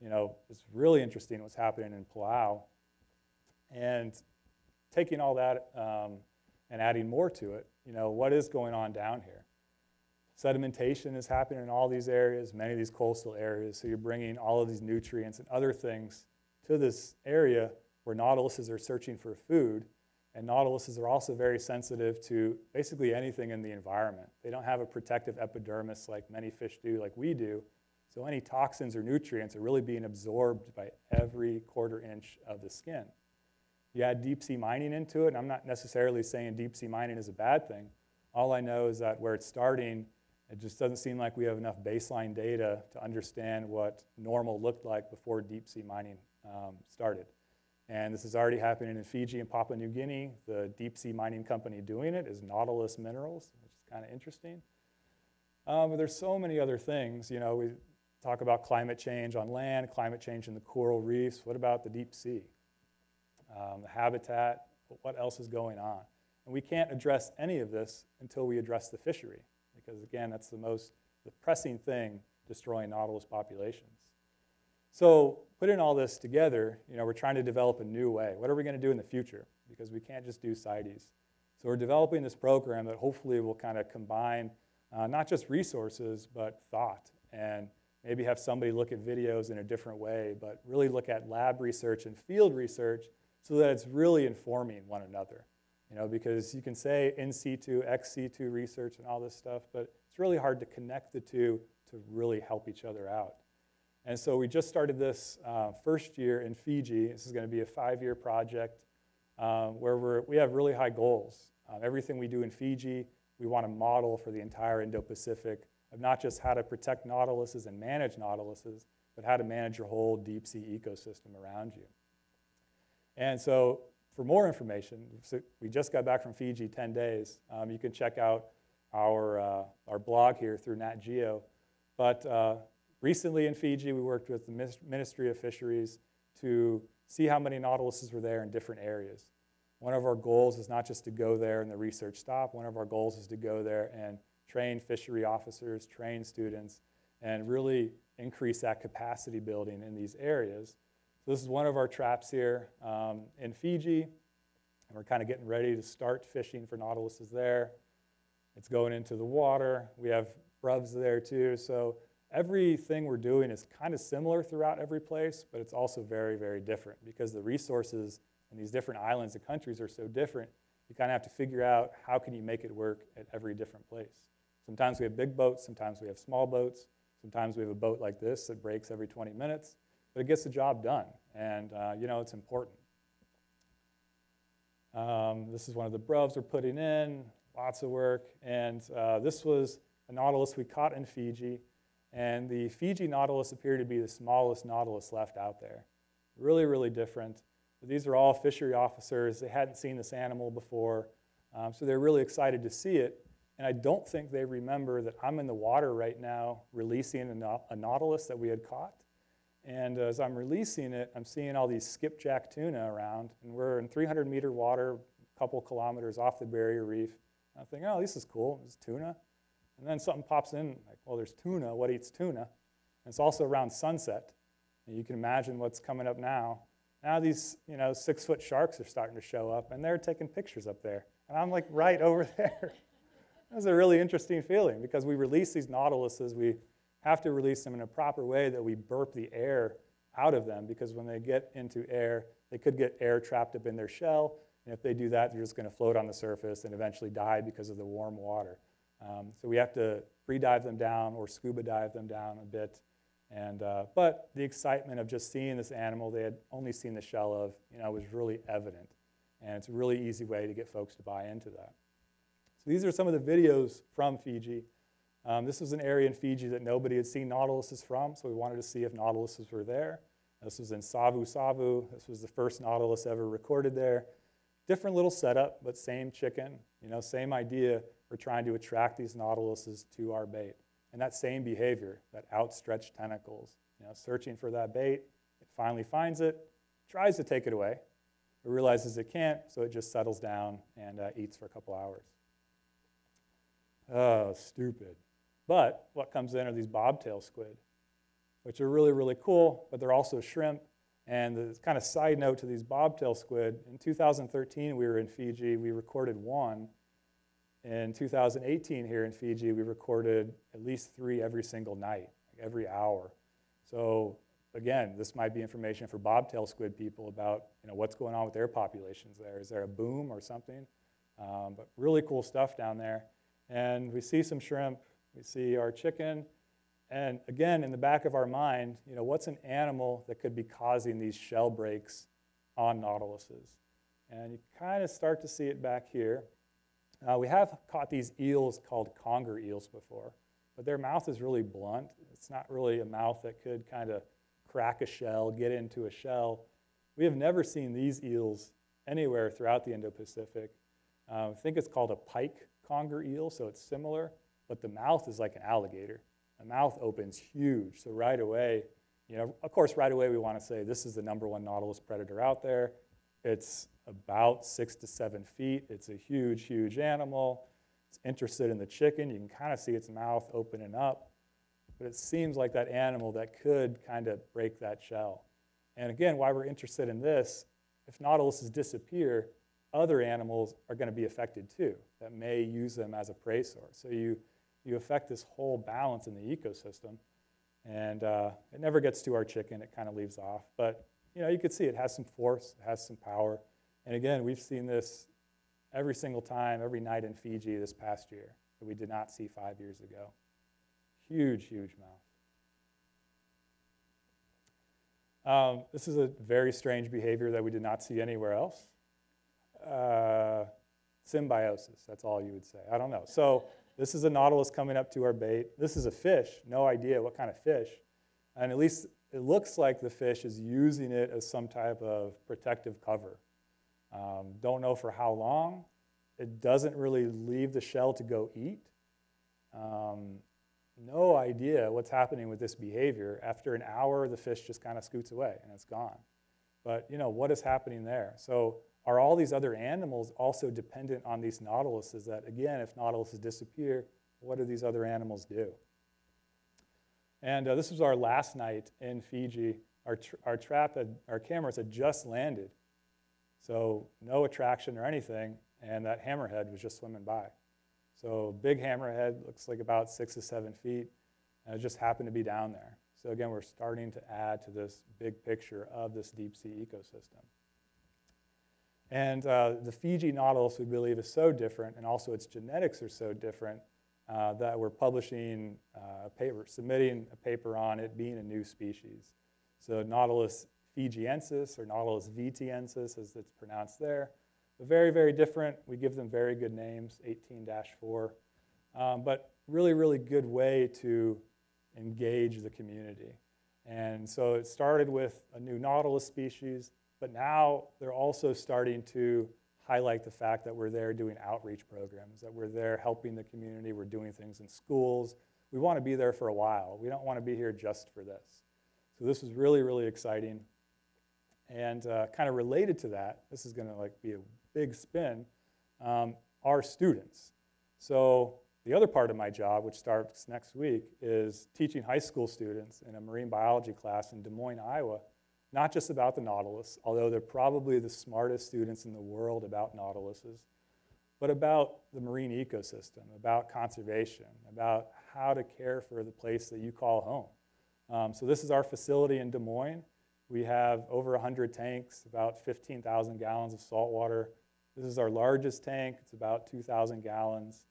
you know, it's really interesting what's happening in Palau. And taking all that um, and adding more to it, you know, what is going on down here? Sedimentation is happening in all these areas, many of these coastal areas. So you're bringing all of these nutrients and other things to this area where nautiluses are searching for food and nautiluses are also very sensitive to basically anything in the environment. They don't have a protective epidermis like many fish do, like we do. So any toxins or nutrients are really being absorbed by every quarter inch of the skin. You add deep sea mining into it, and I'm not necessarily saying deep sea mining is a bad thing. All I know is that where it's starting, it just doesn't seem like we have enough baseline data to understand what normal looked like before deep sea mining um, started. And this is already happening in Fiji and Papua New Guinea. The deep sea mining company doing it is Nautilus Minerals, which is kind of interesting. Um, but there's so many other things. You know, we talk about climate change on land, climate change in the coral reefs. What about the deep sea? Um, the habitat, what else is going on? And we can't address any of this until we address the fishery, because again, that's the most the pressing thing destroying nautilus populations. So putting all this together, you know, we're trying to develop a new way. What are we going to do in the future? Because we can't just do CITES. So we're developing this program that hopefully will kind of combine uh, not just resources, but thought. And maybe have somebody look at videos in a different way, but really look at lab research and field research so that it's really informing one another. you know, because you can say in situ, ex situ research and all this stuff, but it's really hard to connect the two to really help each other out. And so we just started this uh, first year in Fiji. This is going to be a five-year project um, where we're, we have really high goals. Um, everything we do in Fiji, we want to model for the entire Indo-Pacific of not just how to protect nautiluses and manage nautiluses, but how to manage your whole deep sea ecosystem around you. And so for more information, so we just got back from Fiji 10 days. Um, you can check out our, uh, our blog here through Nat Geo. But uh, recently in Fiji, we worked with the Ministry of Fisheries to see how many nautiluses were there in different areas. One of our goals is not just to go there and the research stop. One of our goals is to go there and train fishery officers, train students, and really increase that capacity building in these areas. So this is one of our traps here um, in Fiji. And we're kind of getting ready to start fishing for nautiluses there. It's going into the water. We have bruvs there too. So everything we're doing is kind of similar throughout every place, but it's also very, very different because the resources in these different islands and countries are so different. You kind of have to figure out how can you make it work at every different place. Sometimes we have big boats, sometimes we have small boats, sometimes we have a boat like this that breaks every 20 minutes, but it gets the job done, and uh, you know it's important. Um, this is one of the bruvs we're putting in, lots of work, and uh, this was a nautilus we caught in Fiji, and the Fiji nautilus appeared to be the smallest nautilus left out there. Really, really different. But these are all fishery officers. They hadn't seen this animal before, um, so they're really excited to see it. And I don't think they remember that I'm in the water right now releasing a, a nautilus that we had caught. And as I'm releasing it, I'm seeing all these skipjack tuna around. And we're in 300 meter water, a couple kilometers off the barrier reef. And I think, oh, this is cool. It's tuna. And then something pops in, like, well, there's tuna. What eats tuna? And it's also around sunset. And you can imagine what's coming up now. Now these, you know, six-foot sharks are starting to show up, and they're taking pictures up there. And I'm like right over there. That was a really interesting feeling because we release these nautiluses, we have to release them in a proper way that we burp the air out of them because when they get into air, they could get air trapped up in their shell. And if they do that, they're just going to float on the surface and eventually die because of the warm water. Um, so we have to free dive them down or scuba dive them down a bit. And, uh, but the excitement of just seeing this animal they had only seen the shell of, you know, was really evident. And it's a really easy way to get folks to buy into that. So these are some of the videos from Fiji. Um, this was an area in Fiji that nobody had seen nautiluses from, so we wanted to see if nautiluses were there. This was in Savu Savu. This was the first nautilus ever recorded there. Different little setup, but same chicken, you know, same idea. We're trying to attract these nautiluses to our bait. And that same behavior, that outstretched tentacles, you know, searching for that bait, it finally finds it, tries to take it away, but realizes it can't, so it just settles down and uh, eats for a couple hours. Oh, stupid. But what comes in are these bobtail squid, which are really, really cool, but they're also shrimp. And the kind of side note to these bobtail squid, in 2013 we were in Fiji, we recorded one. In 2018 here in Fiji, we recorded at least three every single night, every hour. So again, this might be information for bobtail squid people about you know, what's going on with their populations there. Is there a boom or something? Um, but really cool stuff down there. And we see some shrimp, we see our chicken, and again, in the back of our mind, you know, what's an animal that could be causing these shell breaks on nautiluses? And you kind of start to see it back here. Uh, we have caught these eels called conger eels before, but their mouth is really blunt. It's not really a mouth that could kind of crack a shell, get into a shell. We have never seen these eels anywhere throughout the Indo-Pacific. Uh, I think it's called a pike conger eel, so it's similar, but the mouth is like an alligator. The mouth opens huge, so right away, you know, of course, right away we want to say this is the number one nautilus predator out there. It's about six to seven feet. It's a huge, huge animal. It's interested in the chicken. You can kind of see its mouth opening up. But it seems like that animal that could kind of break that shell. And again, why we're interested in this, if nautiluses disappear, other animals are going to be affected too that may use them as a prey source. So you, you affect this whole balance in the ecosystem. And uh, it never gets to our chicken, it kind of leaves off. But you know, you can see it has some force, it has some power. And again, we've seen this every single time, every night in Fiji this past year that we did not see five years ago. Huge, huge mouth. Um, this is a very strange behavior that we did not see anywhere else. Uh, symbiosis, that's all you would say. I don't know. So this is a nautilus coming up to our bait. This is a fish, no idea what kind of fish. And at least it looks like the fish is using it as some type of protective cover. Um, don't know for how long. It doesn't really leave the shell to go eat. Um, no idea what's happening with this behavior. After an hour, the fish just kind of scoots away and it's gone. But you know, what is happening there? So are all these other animals also dependent on these nautiluses that, again, if nautiluses disappear, what do these other animals do? And uh, this was our last night in Fiji. Our, our trap, had, our cameras had just landed. So no attraction or anything, and that hammerhead was just swimming by. So big hammerhead, looks like about six to seven feet, and it just happened to be down there. So again, we're starting to add to this big picture of this deep sea ecosystem. And uh, the Fiji nautilus, we believe, is so different, and also its genetics are so different uh, that we're publishing uh, a paper, submitting a paper on it being a new species. So Nautilus fijiensis, or Nautilus vitiensis, as it's pronounced there. But very, very different. We give them very good names, 18-4. Um, but really, really good way to engage the community. And so it started with a new Nautilus species, but now they're also starting to highlight the fact that we're there doing outreach programs, that we're there helping the community, we're doing things in schools. We want to be there for a while. We don't want to be here just for this. So this is really, really exciting. And uh, kind of related to that, this is going to like be a big spin, um, our students. So the other part of my job, which starts next week, is teaching high school students in a marine biology class in Des Moines, Iowa, not just about the Nautilus, although they're probably the smartest students in the world about Nautiluses, but about the marine ecosystem, about conservation, about how to care for the place that you call home. Um, so this is our facility in Des Moines. We have over 100 tanks, about 15,000 gallons of salt water. This is our largest tank. It's about 2,000 gallons.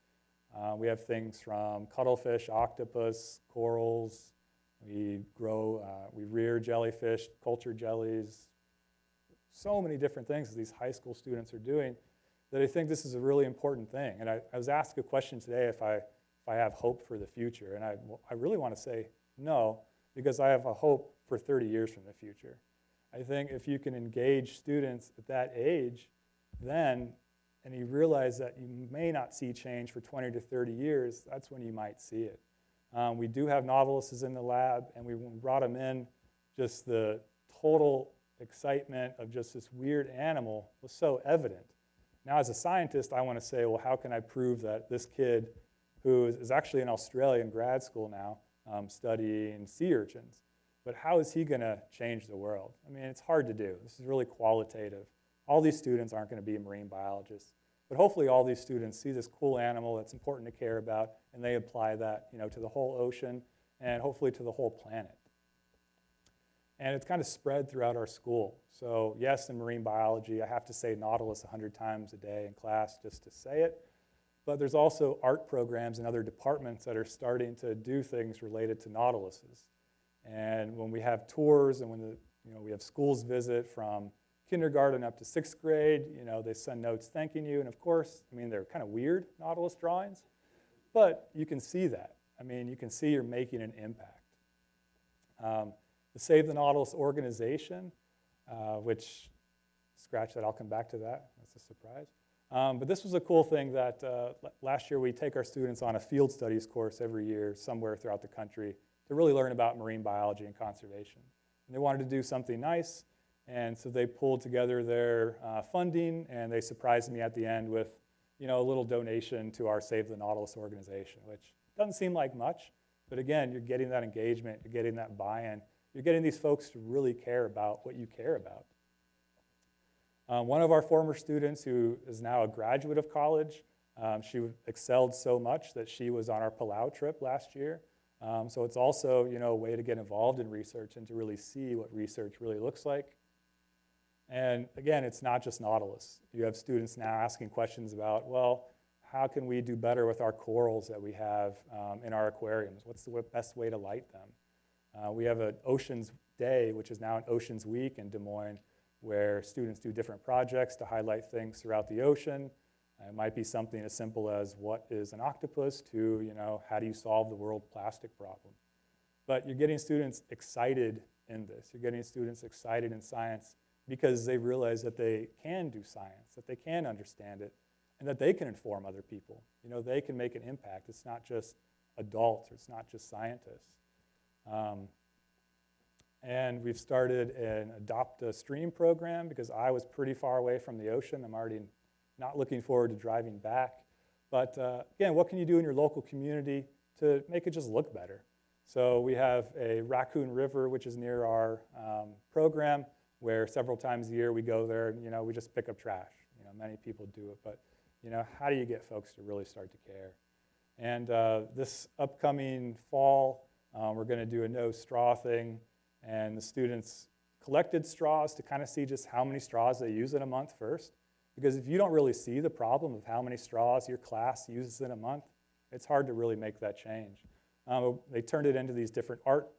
Uh, we have things from cuttlefish, octopus, corals, we grow, uh, we rear jellyfish, culture jellies, so many different things that these high school students are doing that I think this is a really important thing. And I, I was asked a question today if I, if I have hope for the future. And I, I really want to say no, because I have a hope for 30 years from the future. I think if you can engage students at that age, then, and you realize that you may not see change for 20 to 30 years, that's when you might see it. Um, we do have nautiluses in the lab, and we brought them in. Just the total excitement of just this weird animal was so evident. Now, as a scientist, I want to say, well, how can I prove that this kid, who is actually in Australian grad school now, um, studying sea urchins, but how is he going to change the world? I mean, it's hard to do. This is really qualitative. All these students aren't going to be marine biologists. But hopefully all these students see this cool animal that's important to care about, and they apply that you know, to the whole ocean and hopefully to the whole planet. And it's kind of spread throughout our school. So yes, in marine biology, I have to say Nautilus 100 times a day in class just to say it. But there's also art programs and other departments that are starting to do things related to Nautiluses. And when we have tours and when the, you know, we have schools visit from kindergarten up to sixth grade, you know, they send notes thanking you. And of course, I mean, they're kind of weird Nautilus drawings, but you can see that. I mean, you can see you're making an impact. Um, the Save the Nautilus organization, uh, which, scratch that, I'll come back to that. That's a surprise. Um, but this was a cool thing that uh, last year we take our students on a field studies course every year somewhere throughout the country to really learn about marine biology and conservation. And they wanted to do something nice, and so they pulled together their uh, funding and they surprised me at the end with you know, a little donation to our Save the Nautilus organization, which doesn't seem like much, but again, you're getting that engagement, you're getting that buy-in, you're getting these folks to really care about what you care about. Um, one of our former students who is now a graduate of college, um, she excelled so much that she was on our Palau trip last year. Um, so it's also you know, a way to get involved in research and to really see what research really looks like. And again, it's not just Nautilus. You have students now asking questions about, well, how can we do better with our corals that we have um, in our aquariums? What's the best way to light them? Uh, we have an Oceans Day, which is now an Oceans Week in Des Moines, where students do different projects to highlight things throughout the ocean. It might be something as simple as what is an octopus to, you know, how do you solve the world plastic problem? But you're getting students excited in this. You're getting students excited in science because they realize that they can do science, that they can understand it, and that they can inform other people. You know, they can make an impact. It's not just adults, or it's not just scientists. Um, and we've started an Adopt a Stream program because I was pretty far away from the ocean. I'm already not looking forward to driving back. But uh, again, what can you do in your local community to make it just look better? So we have a Raccoon River, which is near our um, program, where several times a year we go there and, you know, we just pick up trash. You know, many people do it, but, you know, how do you get folks to really start to care? And uh, this upcoming fall, um, we're going to do a no straw thing, and the students collected straws to kind of see just how many straws they use in a month first. Because if you don't really see the problem of how many straws your class uses in a month, it's hard to really make that change. Um, they turned it into these different art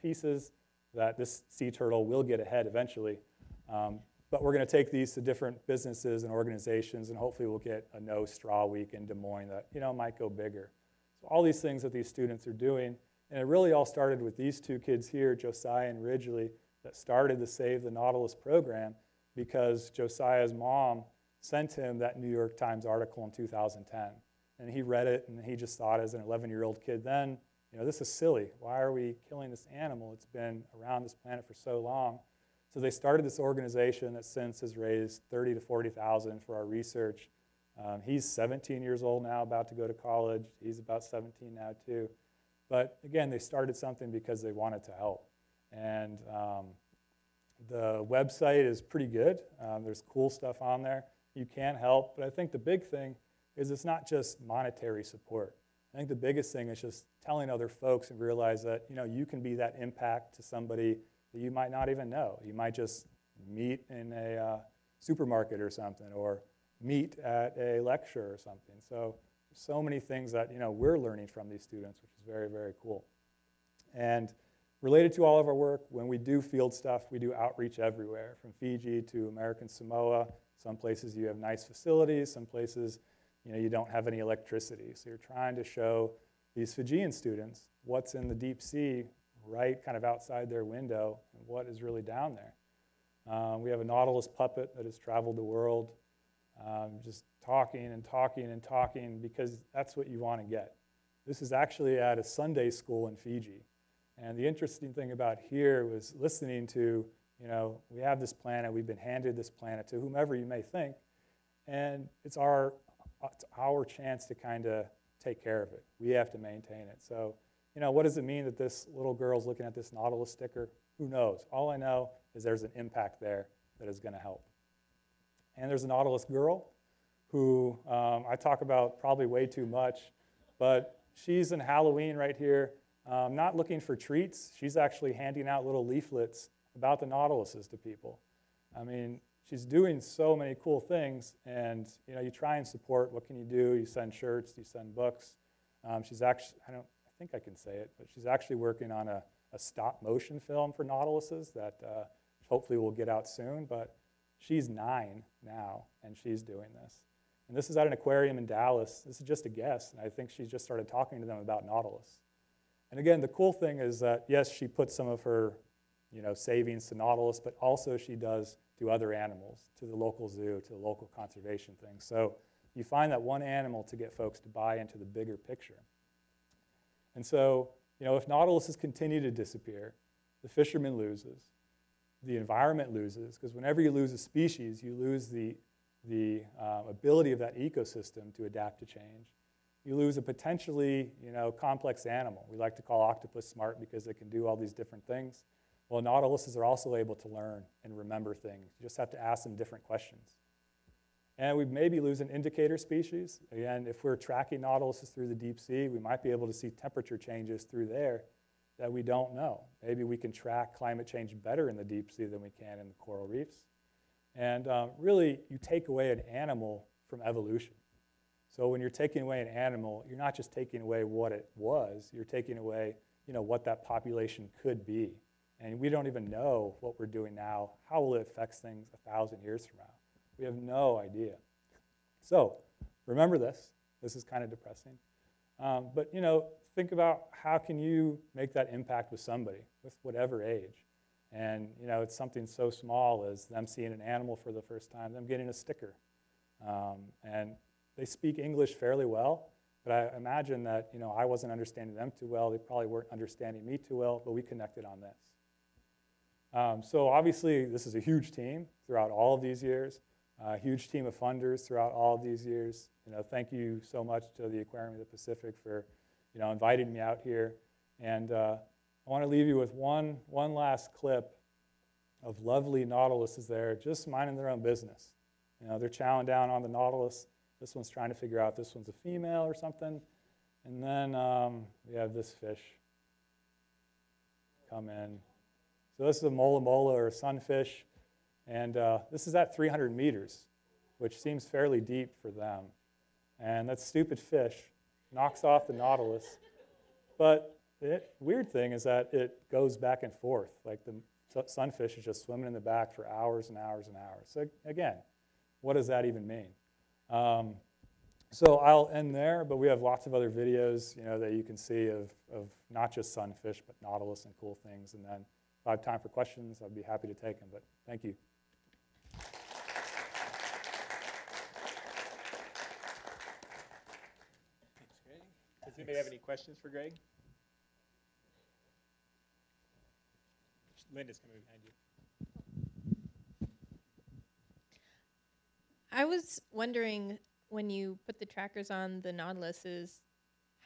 pieces that this sea turtle will get ahead eventually. Um, but we're going to take these to different businesses and organizations, and hopefully we'll get a no straw week in Des Moines that you know might go bigger. So all these things that these students are doing, and it really all started with these two kids here, Josiah and Ridgely, that started the Save the Nautilus program because Josiah's mom sent him that New York Times article in 2010. And he read it and he just thought, as an 11 year old kid then, you know, this is silly. Why are we killing this animal? It's been around this planet for so long. So they started this organization that since has raised 30 to 40,000 for our research. Um, he's 17 years old now, about to go to college. He's about 17 now too. But again, they started something because they wanted to help. And um, the website is pretty good. Um, there's cool stuff on there. You can help, but I think the big thing is it's not just monetary support. I think the biggest thing is just telling other folks and realize that you know you can be that impact to somebody that you might not even know. You might just meet in a uh, supermarket or something, or meet at a lecture or something. So so many things that you know we're learning from these students, which is very very cool. And related to all of our work, when we do field stuff, we do outreach everywhere, from Fiji to American Samoa. Some places you have nice facilities, some places you know, you don't have any electricity. So you're trying to show these Fijian students what's in the deep sea right kind of outside their window and what is really down there. Um, we have a Nautilus puppet that has traveled the world, um, just talking and talking and talking because that's what you want to get. This is actually at a Sunday school in Fiji. And the interesting thing about here was listening to, you know, we have this planet, we've been handed this planet to whomever you may think, and it's our it's our chance to kind of take care of it. We have to maintain it. So, you know, what does it mean that this little girl's looking at this Nautilus sticker? Who knows? All I know is there's an impact there that is going to help. And there's a Nautilus girl who um, I talk about probably way too much, but she's in Halloween right here, um, not looking for treats. She's actually handing out little leaflets about the Nautiluses to people. I mean, she's doing so many cool things, and you know, you try and support. What can you do? You send shirts, you send books. Um, she's actually, I don't, I think I can say it, but she's actually working on a, a stop motion film for Nautiluses that uh, hopefully will get out soon. But she's nine now, and she's doing this. And this is at an aquarium in Dallas. This is just a guess, and I think she just started talking to them about Nautilus. And again, the cool thing is that yes, she puts some of her, you know, savings to Nautilus, but also she does to other animals, to the local zoo, to the local conservation things. So you find that one animal to get folks to buy into the bigger picture. And so, you know, if nautiluses continue to disappear, the fisherman loses, the environment loses, because whenever you lose a species, you lose the, the uh, ability of that ecosystem to adapt to change. You lose a potentially, you know, complex animal. We like to call octopus smart because they can do all these different things. Well, nautiluses are also able to learn and remember things. You just have to ask them different questions. And we maybe lose an indicator species. Again, if we're tracking nautiluses through the deep sea, we might be able to see temperature changes through there that we don't know. Maybe we can track climate change better in the deep sea than we can in the coral reefs. And um, really, you take away an animal from evolution. So when you're taking away an animal, you're not just taking away what it was, you're taking away you know, what that population could be. And we don't even know what we're doing now. How will it affect things a thousand years from now? We have no idea. So remember this. This is kind of depressing. Um, but you know, think about how can you make that impact with somebody, with whatever age. And you know, it's something so small as them seeing an animal for the first time, them getting a sticker. Um, and they speak English fairly well, but I imagine that you know, I wasn't understanding them too well. They probably weren't understanding me too well, but we connected on this. Um, so obviously, this is a huge team throughout all of these years, a huge team of funders throughout all of these years. You know, thank you so much to the Aquarium of the Pacific for, you know, inviting me out here. And uh, I want to leave you with one, one last clip of lovely nautiluses there, just minding their own business. You know, they're chowing down on the nautilus. This one's trying to figure out this one's a female or something. And then um, we have this fish come in. So this is a mola mola or sunfish, and uh, this is at 300 meters, which seems fairly deep for them. And that stupid fish knocks off the nautilus. But the weird thing is that it goes back and forth. Like the sunfish is just swimming in the back for hours and hours and hours. So again, what does that even mean? Um, so I'll end there, but we have lots of other videos, you know, that you can see of, of not just sunfish, but nautilus and cool things. And then if I have time for questions, I'd be happy to take them, but thank you.
Does anybody have any questions for Greg? Linda's coming behind you.
I was wondering when you put the trackers on the Nautiluses,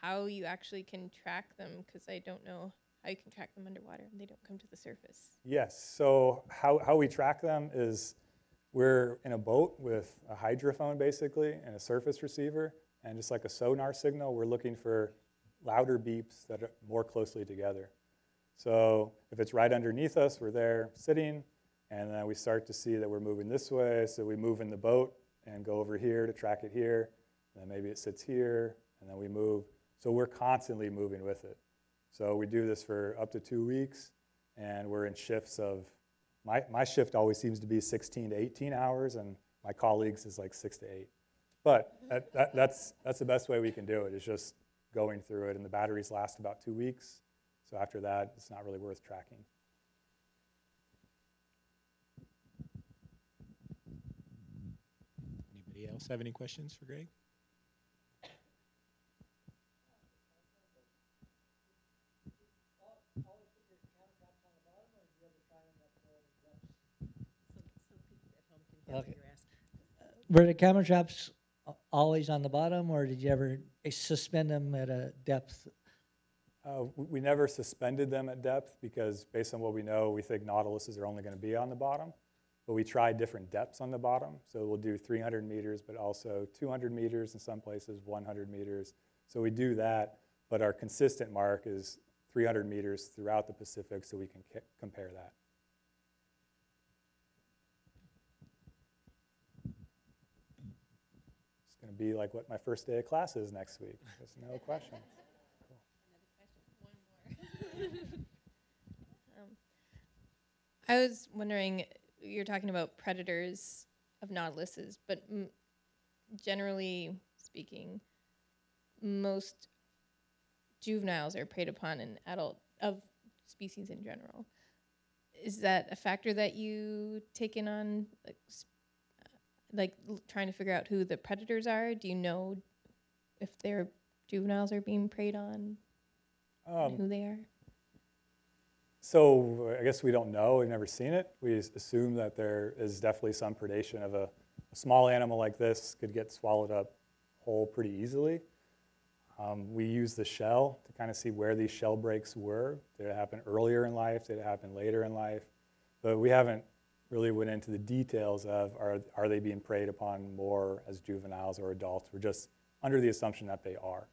how you actually can track them because I don't know how you can track them underwater and they don't come to the surface.
Yes, so how, how we track them is we're in a boat with a hydrophone basically and a surface receiver, and just like a sonar signal, we're looking for louder beeps that are more closely together. So if it's right underneath us, we're there sitting, and then we start to see that we're moving this way, so we move in the boat and go over here to track it here, and then maybe it sits here, and then we move. So we're constantly moving with it. So we do this for up to two weeks, and we're in shifts of, my, my shift always seems to be 16 to 18 hours, and my colleagues is like six to eight. But that, that, that's, that's the best way we can do it, is just going through it, and the batteries last about two weeks. So after that, it's not really worth tracking.
Anybody else have any questions for Greg?
Okay. Were the camera traps always on the bottom, or did you ever suspend them at a depth?
Uh, we, never suspended them at depth because based on what we know, we think nautiluses are only going to be on the bottom. But we tried different depths on the bottom. So we'll do 300 meters, but also 200 meters in some places, 100 meters. So we do that, but our consistent mark is 300 meters throughout the Pacific so we can compare that. It's going to be like what my first day of class is next week. There's no questions.
Um, I was wondering, you're talking about predators of Nautiluses, but m- generally speaking, most juveniles are preyed upon in adult of species in general. Is that a factor that you take in on, like, like trying to figure out who the predators are? Do you know if their juveniles are being preyed on and
Um,
who they are?
So I guess we don't know, we've never seen it. We assume that there is definitely some predation of a, a small animal like this could get swallowed up whole pretty easily. Um, we use the shell to kind of see where these shell breaks were. Did it happen earlier in life? Did it happen later in life? But we haven't really went into the details of are, are they being preyed upon more as juveniles or adults. We're just under the assumption that they are.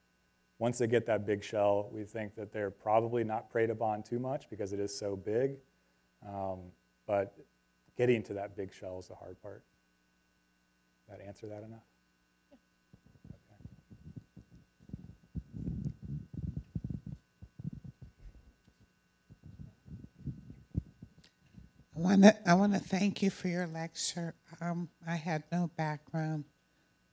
Once they get that big shell, we think that they're probably not preyed upon too much because it is so big. Um, but getting to that big shell is the hard part. That answer that enough?
I want to I want to thank you for your lecture. Um, I had no background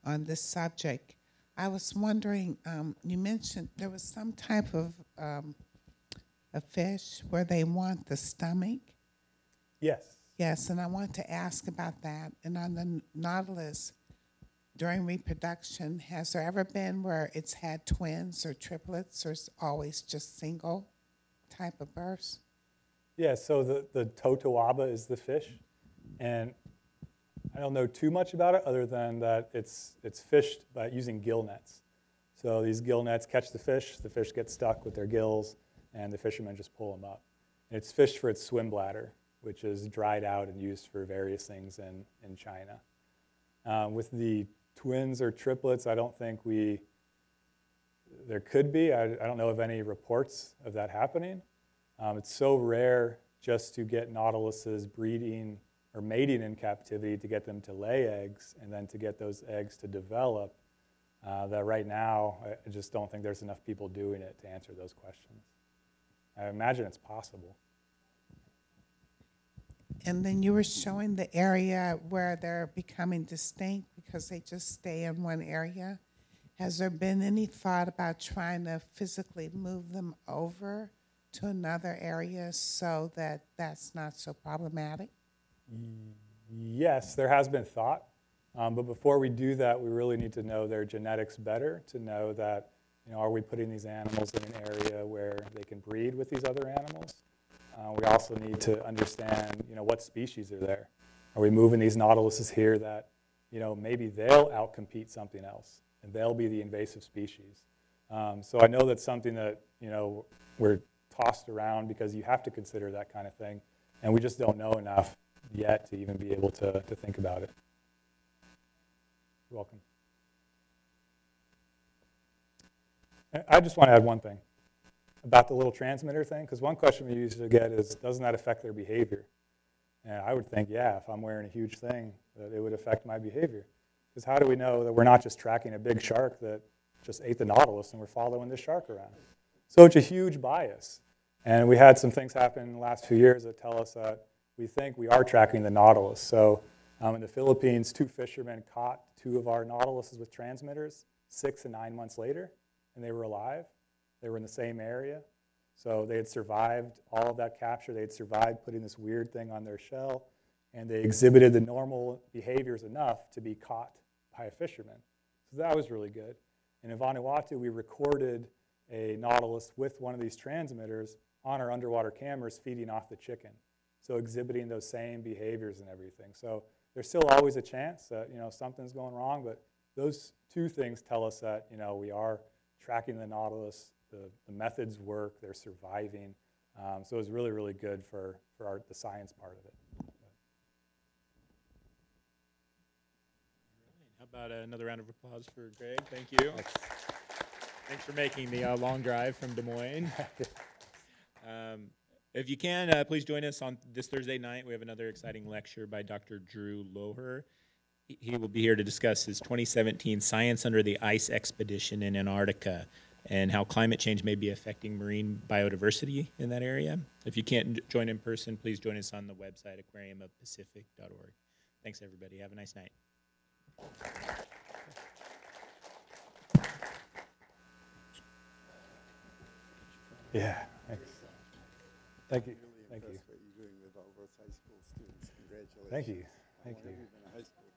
on this subject. I was wondering, um, you mentioned there was some type of um, a fish where they want the stomach.
Yes.
Yes, and I want to ask about that. And on the Nautilus, during reproduction, has there ever been where it's had twins or triplets, or is always just single type of births?
Yeah, so the, the totoaba is the fish, and I don't know too much about it other than that it's, it's fished by using gill nets. So these gill nets catch the fish, the fish gets stuck with their gills, and the fishermen just pull them up. And it's fished for its swim bladder, which is dried out and used for various things in, in China. Um, with the twins or triplets, I don't think we, there could be. I, I don't know of any reports of that happening. Um, it's so rare just to get nautiluses breeding or mating in captivity to get them to lay eggs and then to get those eggs to develop uh, that right now I just don't think there's enough people doing it to answer those questions. I imagine it's possible.
And then you were showing the area where they're becoming distinct because they just stay in one area. Has there been any thought about trying to physically move them over to another area so that that's not so problematic?
Yes, there has been thought. Um, but before we do that, we really need to know their genetics better to know that, you know, are we putting these animals in an area where they can breed with these other animals? Uh, we also need to understand, you know, what species are there. Are we moving these nautiluses here that, you know, maybe they'll outcompete something else and they'll be the invasive species. Um, so I know that's something that, you know, we're tossed around because you have to consider that kind of thing. And we just don't know enough yet to even be able to, to think about it. You're welcome. I- just want to add one thing about the little transmitter thing, because one question we usually get is, doesn't that affect their behavior? And I would think, yeah, if I'm wearing a huge thing, that it would affect my behavior. Because how do we know that we're not just tracking a big shark that just ate the nautilus and we're following this shark around? So it's a huge bias. And we had some things happen in the last few years that tell us that we think we are tracking the nautilus. So um, in the Philippines, two fishermen caught two of our nautiluses with transmitters six and nine months later, and they were alive. They were in the same area. So they had survived all of that capture. They had survived putting this weird thing on their shell, and they exhibited the normal behaviors enough to be caught by a fisherman. So that was really good. And in Vanuatu, we recorded a nautilus with one of these transmitters on our underwater cameras feeding off the chicken. So exhibiting those same behaviors and everything. So there's still always a chance that you know something's going wrong, but those two things tell us that you know we are tracking the nautilus. The, the methods work. They're surviving. Um, so it's really really good for for our, the science part of it.
How about another round of applause for Greg? Thank you. Thanks for making the uh, long drive from Des Moines. Um, if you can, uh, please join us on this Thursday night. We have another exciting lecture by Dr. Drew Lohrer. He- will be here to discuss his 2017 Science Under the Ice expedition in Antarctica and how climate change may be affecting marine biodiversity in that area. If you can't join in person, please join us on the website aquariumofpacific.org. Thanks, everybody. Have a nice night.
Yeah. Thanks. Thank you.
Really
Thank you.
what you're doing with all those high school students. Congratulations.
Thank you. Thank you.
been a high school.